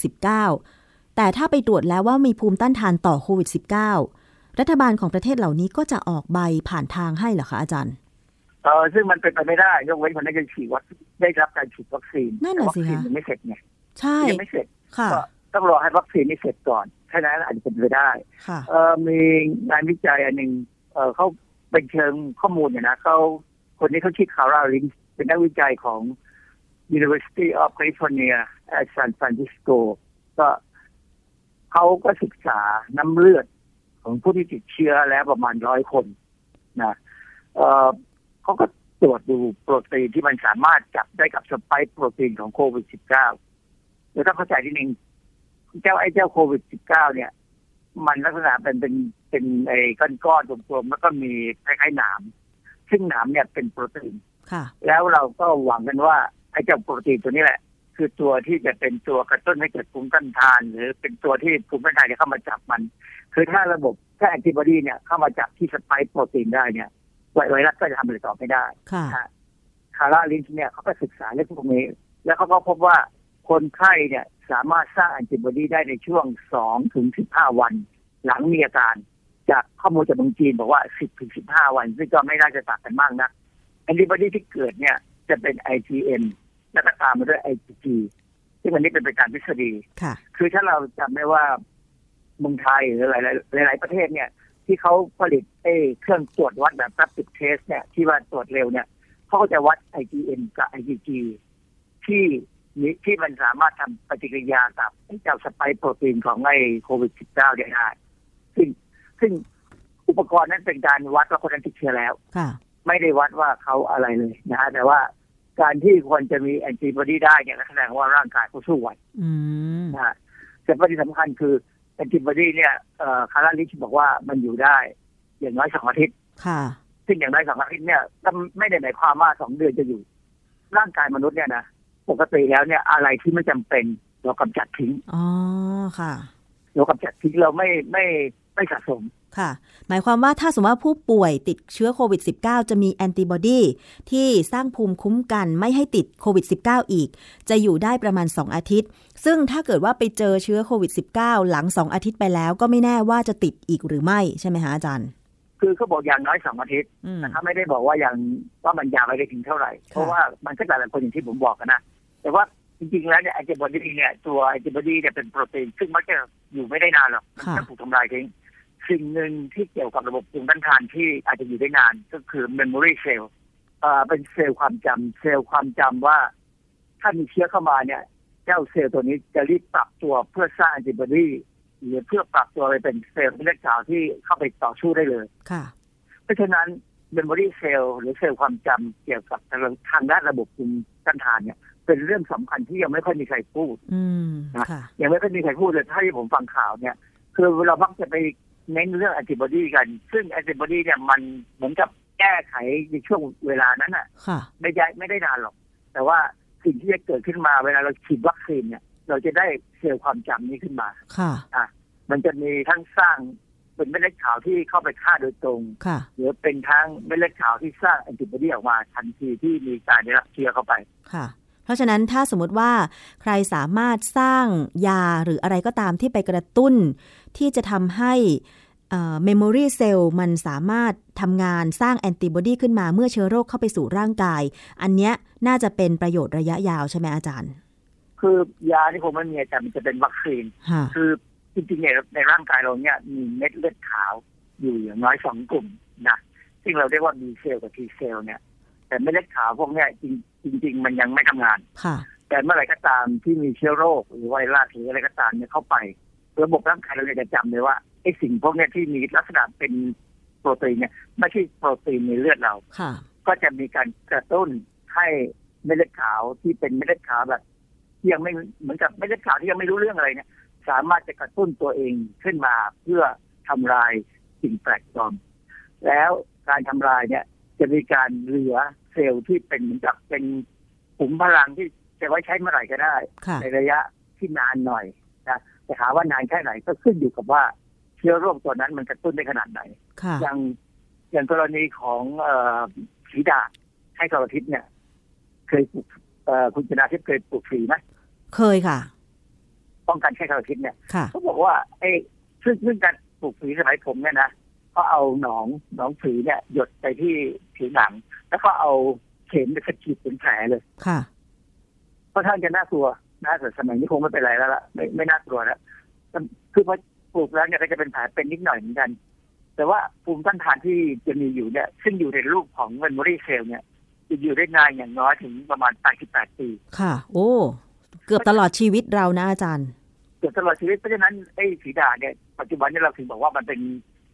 -19 แต่ถ้าไปตรวจแล้วว่ามีภูมิต้านทานต่อโควิด -19 รัฐบาลของประเทศเหล่านี้ก็จะออกใบผ่านทางให้เหรอคะอาจารย์ เออซึ่งมันเป็นไปไม่ได้ ยกเว้นคนนั้นจะฉีดวัคได้รับการฉีดวัคซีนนั่นแหละสิคะยังไม่เสร็จไงใช่ยังไม่เสร็จค่ะต้องรอให้วัคซีนนี้เสร็จก่อนแค่นั้นอาจจะเป็นไปได้เออมีงานวิจัยอันหนึ่งเออเขาเป็นเชิงข้อมูลเนี่ยนะเขาคนนี้เขาชื่อคาร่าลินเป็นนักวิจัยของ University of California at San Francisco ก็เขาก็ศึกษาน้ำเลือดของผู้ที่ติดเชื้อแล้วประมาณร้อยคนนะเออ เขาก็ตรวจดูโปรตีนที่มันสามารถจับได้กับสไปค์โปรตีนของโควิด -19 แล้วต้องเข้าใจนิดนึงเจ้าไอ้เจ้าโควิด -19 เนี่ย มันลักษณะเป็นเป็นเป็นไอ้ก้อนก้อนกลมๆแล้วก็มีคล้ายๆหนาม ซึ่งหนามเนี่ยเป็นโปรตีนแล้วเราก็หวังกันว่าไอ้เจ้าโปรตีนตัวนี้แหละ คือตัวที่จะเป็นตัวกระตุ้นให้เกิดภูมิต้านทาน หรือเป็นตัวที่ภูมิต้านทานจะเข้ามาจับมัน คือถ้าระบบถ้าแอนติบอดีเนี่ยเข้ามาจับที่สไปค์โปรตีนได้เนี่ย ไวรัสก็จะทำอะไรต่อไม่ได้ค่ะคาราลินเนี่ยเขาก็ศึกษาเรื่องพวกนี้ แล้วเขาก็พบว่าคนไข้เนี่ยสามารถสร้างแอนติบอดีได้ในช่วงสองถึงสิบห้าวัน หลังมีอาการ จากข้อมูลจากเมืองจีนบอกว่าสิบถึงสิบห้าวัน ซึ่งก็ไม่น่าจะต่างกันมากนะแอนติบอดีที่เกิดเนี่ยจะเป็น IgM แล้วก็ตามมาด้วย IgG ซึ่งอันนี้เป็นไปการทฤษฎีคือถ้าเราจำได้ว่าเมืองไทยหรือหลายๆหลายๆประเทศเนี่ย ที่เขาผลิตเอเครื่องตรวจวัดแบบรับติดเทสเนี่ยที่ว่าตรวจเร็วเนี่ยเขาก็จะวัด IgM กับ IgG ที่นี้ที่มันสามารถทำปฏิกิริยากับเจ้าสไปโปรตีนของไอ้โควิด -19 ได้ ซึ่งซึ่งอุปกรณ์นั้นเป็นการวัดว่าคนนั้นติดเชื้อแล้วไม่ได้วัดว่าเขาอะไรเลยนะฮะแต่ว่าการที่คนจะมีแอนติบอดีได้เนี่ยแสดงว่าร่างกายเขาสู้ไหวนะฮะแต่ประเด็นสำคัญคือแอนติบอดีเนี่ยคาราลิชบอกว่ามันอยู่ได้ อย่างน้อยสองอาทิตย์ค่ะซึ่งอย่างน้อยสองอาทิตย์เนี่ยไม่ได้หมายความว่าสองเดือนจะอยู่ ร่างกายมนุษย์เนี่ยนะปกติแล้วเนี่ยอะไรที่ไม่จำเป็นเรากำจัดทิ้งอ๋อค่ะ เรากำจัดทิ้งเราไม่ไม่ ไม่สะสมค่ะ หมายความว่าถ้าสมมติว่าผู้ป่วยติดเชื้อโควิด -19 จะมีแอนติบอดีที่สร้างภูมิคุ้มกันไม่ให้ติดโควิด -19 อีก จะอยู่ได้ประมาณ 2 อาทิตย์ ซึ่งถ้าเกิดว่าไปเจอเชื้อโควิด -19 หลัง 2 อาทิตย์ไปแล้วก็ไม่แน่ว่าจะติดอีกหรือไม่ใช่ไหมฮะอาจารย์ คือเขาบอกอย่างน้อยสองอาทิตย์นะครับไม่ได้บอกว่าอย่างว่ามันยาวไปได้ถึงเท่าไหร่ เพราะว่ามันก็หลายคนอย่างที่ผมบอกกันนะแต่ว่าจริงๆ แล้วเนี่ยแอนติบอดีเนี่ยตัวแอนติบอดีเนี่ยเป็นโปรตีนซึ่งมักจะอยู่ไม่ได้นานหรอกมันจะถูกทำลายทิ้ง สิ่งหนึ่งที่เกี่ยวกับระบบภูมิต้านทานที่อาจจะอยู่ได้นานก็คือ memory cell อ่าเป็นเซลล์ความจำเซลล์ความจำว่า ถ้ามีเชื้อเข้ามาเนี่ย เจ้าเซลล์ตัวนี้จะรีบปรับตัวเพื่อสร้างแอนติบอดีหรือเพื่อปรับตัวไปเป็นเซลล์เลือดขาวที่เข้าไปต่อสู้ได้เลยค่ะ เพราะฉะนั้น memory cell หรือเซลล์ความจำเกี่ยวกับทางด้านระบบภูมิต้านทานเนี่ย เป็นเรื่องสำคัญที่ยังไม่ค่อยมีใครพูดนะยังไม่ค่อยมีใครพูดเลยถ้าที่ผมฟังข่าวเนี่ย คือเรามักจะไป เน้นเรื่องแอนติบอดีกัน ซึ่งแอนติบอดีเนี่ยมันเหมือนกับแก้ไขในช่วงเวลานั้นอะไม่ได้ไม่ได้นานหรอก แต่ว่าสิ่งที่จะเกิดขึ้นมาเวลาเราฉีดวัคซีนเนี่ย เราจะได้เซลล์ความจำนี้ขึ้นมาค่ะอะมันจะมีทั้งสร้างเป็นเม็ดเลือดขาวที่เข้าไปฆ่าโดยตรงค่ะหรือเป็นทั้งเม็ดเลือดขาวที่สร้างแอนติบอดีออกมาทันทีที่มีการได้รับเชื้อเข้าไปค่ะ เพราะฉะนั้นถ้าสมมติว่าใครสามารถสร้างยาหรืออะไรก็ตามที่ไปกระตุ้น ที่จะทำให้ memory cell มันสามารถทำงานสร้างแอนติบอดีขึ้นมาเมื่อเชื้อโรคเข้าไปสู่ร่างกาย อันนี้น่าจะเป็นประโยชน์ระยะยาวใช่ไหมอาจารย์ คือยาที่ผมมันมีอาจารย์มันจะเป็นวัคซีน คือจริงๆในในร่างกายเราเนี่ยมีเม็ดเลือดขาวอยู่อย่างน้อยสองกลุ่มนะซึ่งเราเรียกว่ามีเซลล์กับทีเซลล์เนี่ยแต่เม็ดเลือดขาวพวกนี้จริงจริง ๆ มันยังไม่ทำงานค่ะ แต่เมื่อไหร่ก็ตามที่มีเชื้อโรคหรือไวรัสหรืออะไรก็ตามเนี่ยเข้าไป ระบบร่างกายเราจะจำเลยว่าไอ้สิ่งพวกนี้ที่มีลักษณะเป็นโปรตีนเนี่ยไม่ใช่โปรตีนในเลือดเราค่ะก็จะมีการกระตุ้นให้เม็ดเลือดขาวที่เป็นเม็ดเลือดขาวแบบที่ยังไม่เหมือนกับเม็ดเลือดขาวที่ยังไม่รู้เรื่องอะไรเนี่ย สามารถจะกระตุ้นตัวเองขึ้นมาเพื่อทำลายสิ่งแปลกปลอม แล้วการทำลายเนี่ย จะมีการเหลือเซลล์ที่เป็นเหมือนกับเป็นขุมพลังที่จะไว้ใช้เมื่อไหร่ก็ได้ ในระยะที่นานหน่อยนะ แต่ถามว่านานแค่ไหนก็ขึ้นอยู่กับว่าเชื้อโรคตัวนั้นมันกระตุ้นได้ขนาดไหน อย่างอย่างกรณีของเอสีดาให้กรทิพย์เนี่ย เคยปลูกคุณชนาทิพย์เคยปลูกฝีไหมเคยค่ะ ป้องกันแค่กรทิพย์เนี่ยเขาบอกว่าไอ้ซึ่งซึ่งการปลูกฝีสมัยผมเนี่ยนะก็เอาหนองหนองผีเนี่ย หยดไปที่ผิวหนัง แล้วก็เอาเข็มไปสกิดเป็นแผลเลยค่ะเพราะท่านจะน่ากลัว น่าแต่สมัยนี้คงไม่เป็นไรแล้วล่ะไม่ไม่น่ากลัวแล้วคือพอปลูกแล้วเนี่ยก็จะเป็นแผลเป็นนิดหน่อยเหมือนกัน แต่ว่าภูมิต้านทานที่จะมีอยู่เนี่ย ซึ่งอยู่ในรูปของ memory cell เนี่ยจะอยู่ได้นานอย่างน้อยถึงประมาณ 88 ปี ค่ะ โอ้ เกือบตลอดชีวิตเรานะอาจารย์ เกือบตลอดชีวิตเพราะฉะนั้นไอ้ฝีดาษเนี่ยปัจจุบันนี้เราถึงบอกว่ามันเป็น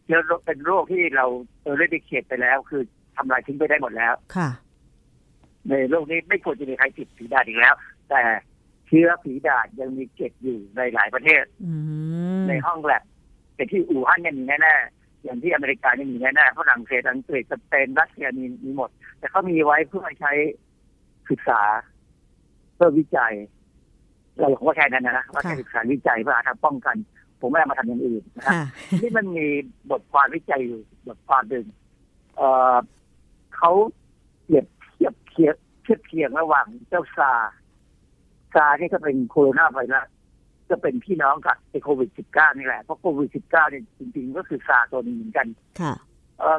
เชื้อเป็นโรคที่เรา eradicate ไปแล้ว คือทำลายทิ้งไปได้หมดแล้ว ค่ะ ในโลกนี้ไม่ควรจะมีใครติดฝีดาษอีกแล้ว แต่ เชื้อฝีดาดยังมีเก็บอยู่ในหลายประเทศในห้องแลบแต่ที่อู่ฮั่นเนี่ยมีแน่ๆอย่างที่อเมริกาเนี่ยมีแน่ๆฝรั่งเศสอังกฤษสเปนรัสเซียมีมีหมด แต่เขามีไว้เพื่อใช้ศึกษา เพื่อวิจัย เราบอกว่าแค่นั้นนะว่าแค่ศึกษาวิจัยเพื่อหาทางป้องกัน ผมไม่ได้มาทำอย่างอื่นนะครับที่มันมีบทความวิจัยอยู่บทความหนึ่งเเขาเปรียบเทียบเทียบเทียบเทียงระหว่างเจ้าซา ซานี่ก็เป็นโคโรนาไวรัสก็เป็นพี่น้องกับไอโควิด -19 นี่แหละ เพราะโควิด -19 เนี่ยจริง ๆ ก็คือซาตัวนึงเหมือนกันค่ะ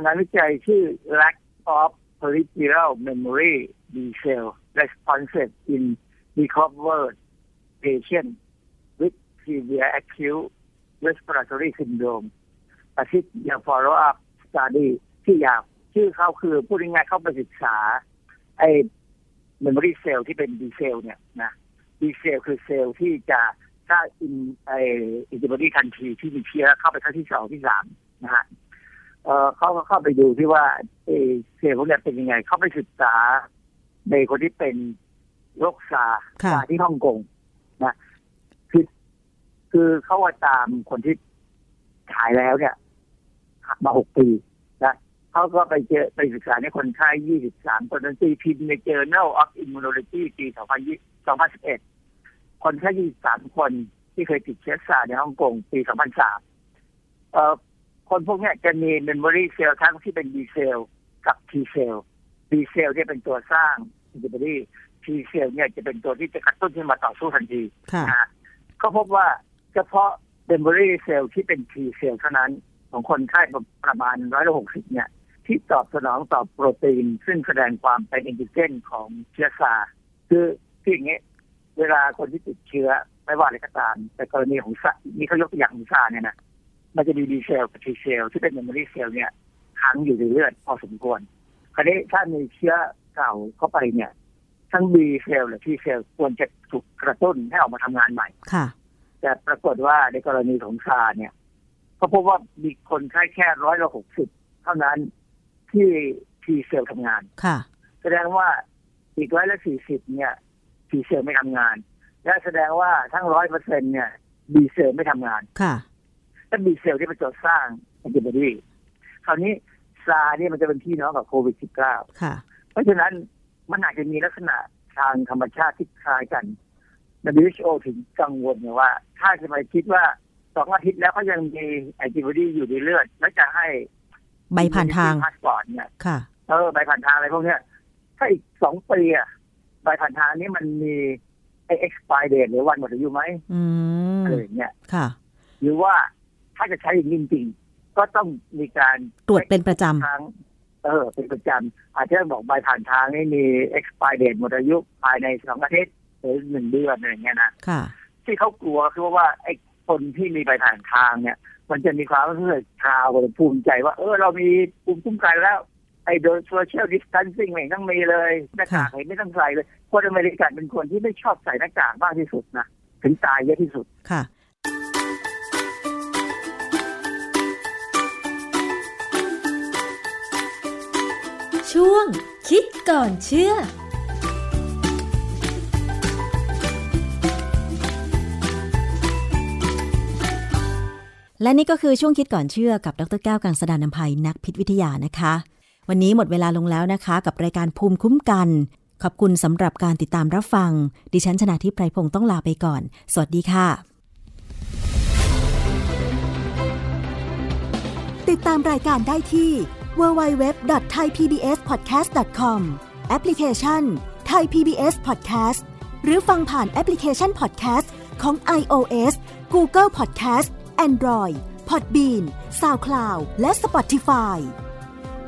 งานวิจัยชื่อ lack of peripheral memory B cell responsive in recovered patient with severe acute respiratory syndrome อาทิตย์ยา follow up study ที่ยาวชื่อเขาคือพูดง่ายๆเข้าไปศึกษา ไอ้ memory cell ที่เป็น B cell เนี่ยนะ ดีเซลคือเซลล์ที่จะสร้างอินไออินติบอดีทันทีที่มีเชื้อเข้าไปครั้งที่สองที่สามนะฮะเออเขาก็เข้าไปดูที่ว่าเอเซลล์พวกนี้เป็นยังไง เข้าไปศึกษาในคนที่เป็นโรคซาซาที่ฮ่องกงนะคือคือเขาว่าตามคนที่หายแล้วเนี่ยมาหกปีนะเขาก็ไปเจอไปศึกษาในคนไข้ยี่สิบสามคนนั้นตีพิมพ์ใน Journal of Immunology ปีสองพันยี่ 2011 คนแค่23คนที่เคยติดเชื้อซาร์สในฮ่องกงปี 2003เอ่อคนพวกนี้จะมี memory cell ทั้งที่เป็น B เซลล์กับ T เซลล์ B เซลล์เนี่ยเป็นตัวสร้างอินติบอดี T เซลล์เนี่ยจะเป็นตัวที่จะกระตุ้นขึ้นมาต่อสู้ทันทีนะฮะก็พบว่าเฉพาะเมมโมรีเซลล์ที่เป็น T เซลล์เท่านั้นของคนไข้ประมาณร้อยละหกสิบเนี่ยที่ตอบสนองต่อโปรตีน ซึ่งแสดงความเป็นแอนติเจนของเชื้อซาร์สคือ คืออย่างนี้เวลาคนที่ติดเชื้อไม่ว่าอะไรก็ตาม แต่กรณีของซาร์สนี่เขายกตัวอย่างของซาร์สเนี่ยนะมันจะมี B cell กับ T cell ที่เป็น memory cell เนี่ยค้างอยู่ในเลือดพอสมควร คราวนี้ถ้ามีเชื้อเก่าเข้าไปเนี่ย ทั้ง B cell หรือ T cell ควรจะถูกกระตุ้นให้ออกมาทำงานใหม่ค่ะ แต่ปรากฏว่าในกรณีของซาร์สเนี่ยเขาพบว่ามีคนไข้แค่ร้อยละหกสิบเท่านั้นที่ T cell ทำงานค่ะ แสดงว่าอีกร้อยละสี่สิบเนี่ย T cell ไม่ทำงาน และแสดงว่าทั้งร้อยเปอร์เซ็นเนี่ย B cell ไม่ทำงาน ค่ะถ้า B cell ที่เป็นตัวสร้างแอนติบอดีคราวนี้ซาร์สเนี่ยมันจะเป็นพี่น้องกับโควิด -19 ค่ะเพราะฉะนั้นมันอาจจะมีลักษณะทางธรรมชาติที่คล้ายกัน WHO ถึงกังวลเนี่ยว่า ถ้าจะไปคิดว่าสองอาทิตย์แล้วก็ยังมีแอนติบอดีอยู่ในเลือด แล้วจะให้ใบผ่านทางพาสปอร์ตเนี่ยค่ะเออใบผ่านทางอะไรพวกเนี้ยถ้าอีกสองปีอะ ใบผ่านทางนี้มันมีไอ้ expire date หรือวันหมดอายุไหมอะไรอย่างเงี้ยค่ะ หรือว่าถ้าจะใช้อย่างจริงๆก็ต้องมีการตรวจเป็นประจำทางเออ เป็นประจำอาจจะบอกใบผ่านทางนี่มี expire date หมดอายุภายในสองอาทิตย์หรือหนึ่งเดือนอะไรอย่างเงี้ยนะค่ะ ที่เขากลัวคือว่าไอ้คนที่มีใบผ่านทางเนี่ย มันจะมีความรู้สึกชาวภูมิใจว่า เออเรามีภูมิคุ้มกันแล้ว ไอ้โดยโซเชียลดิสทันซิ่งไม่ต้องมีเลยหน้ากากไม่ต้องใส่เลยคนอเมริกันเป็นคนที่ไม่ชอบใส่หน้ากากมากที่สุดนะถึงตายเยอะที่สุดค่ะช่วงคิดก่อนเชื่อ และนี่ก็คือช่วงคิดก่อนเชื่อกับดรแก้วกังสดานนภัยนักพิษวิทยานะคะ วันนี้หมดเวลาลงแล้วนะคะ กับรายการภูมิคุ้มกัน ขอบคุณสำหรับการติดตามรับฟัง ดิฉันชนะทิพไพรพงศ์ต้องลาไปก่อน สวัสดีค่ะ ติดตามรายการได้ที่ www.thaipbspodcast.com แอปพลิเคชัน Thai PBS Podcast หรือฟังผ่านแอปพลิเคชัน Podcast ของ iOS Google Podcast Android Podbean SoundCloud และ Spotify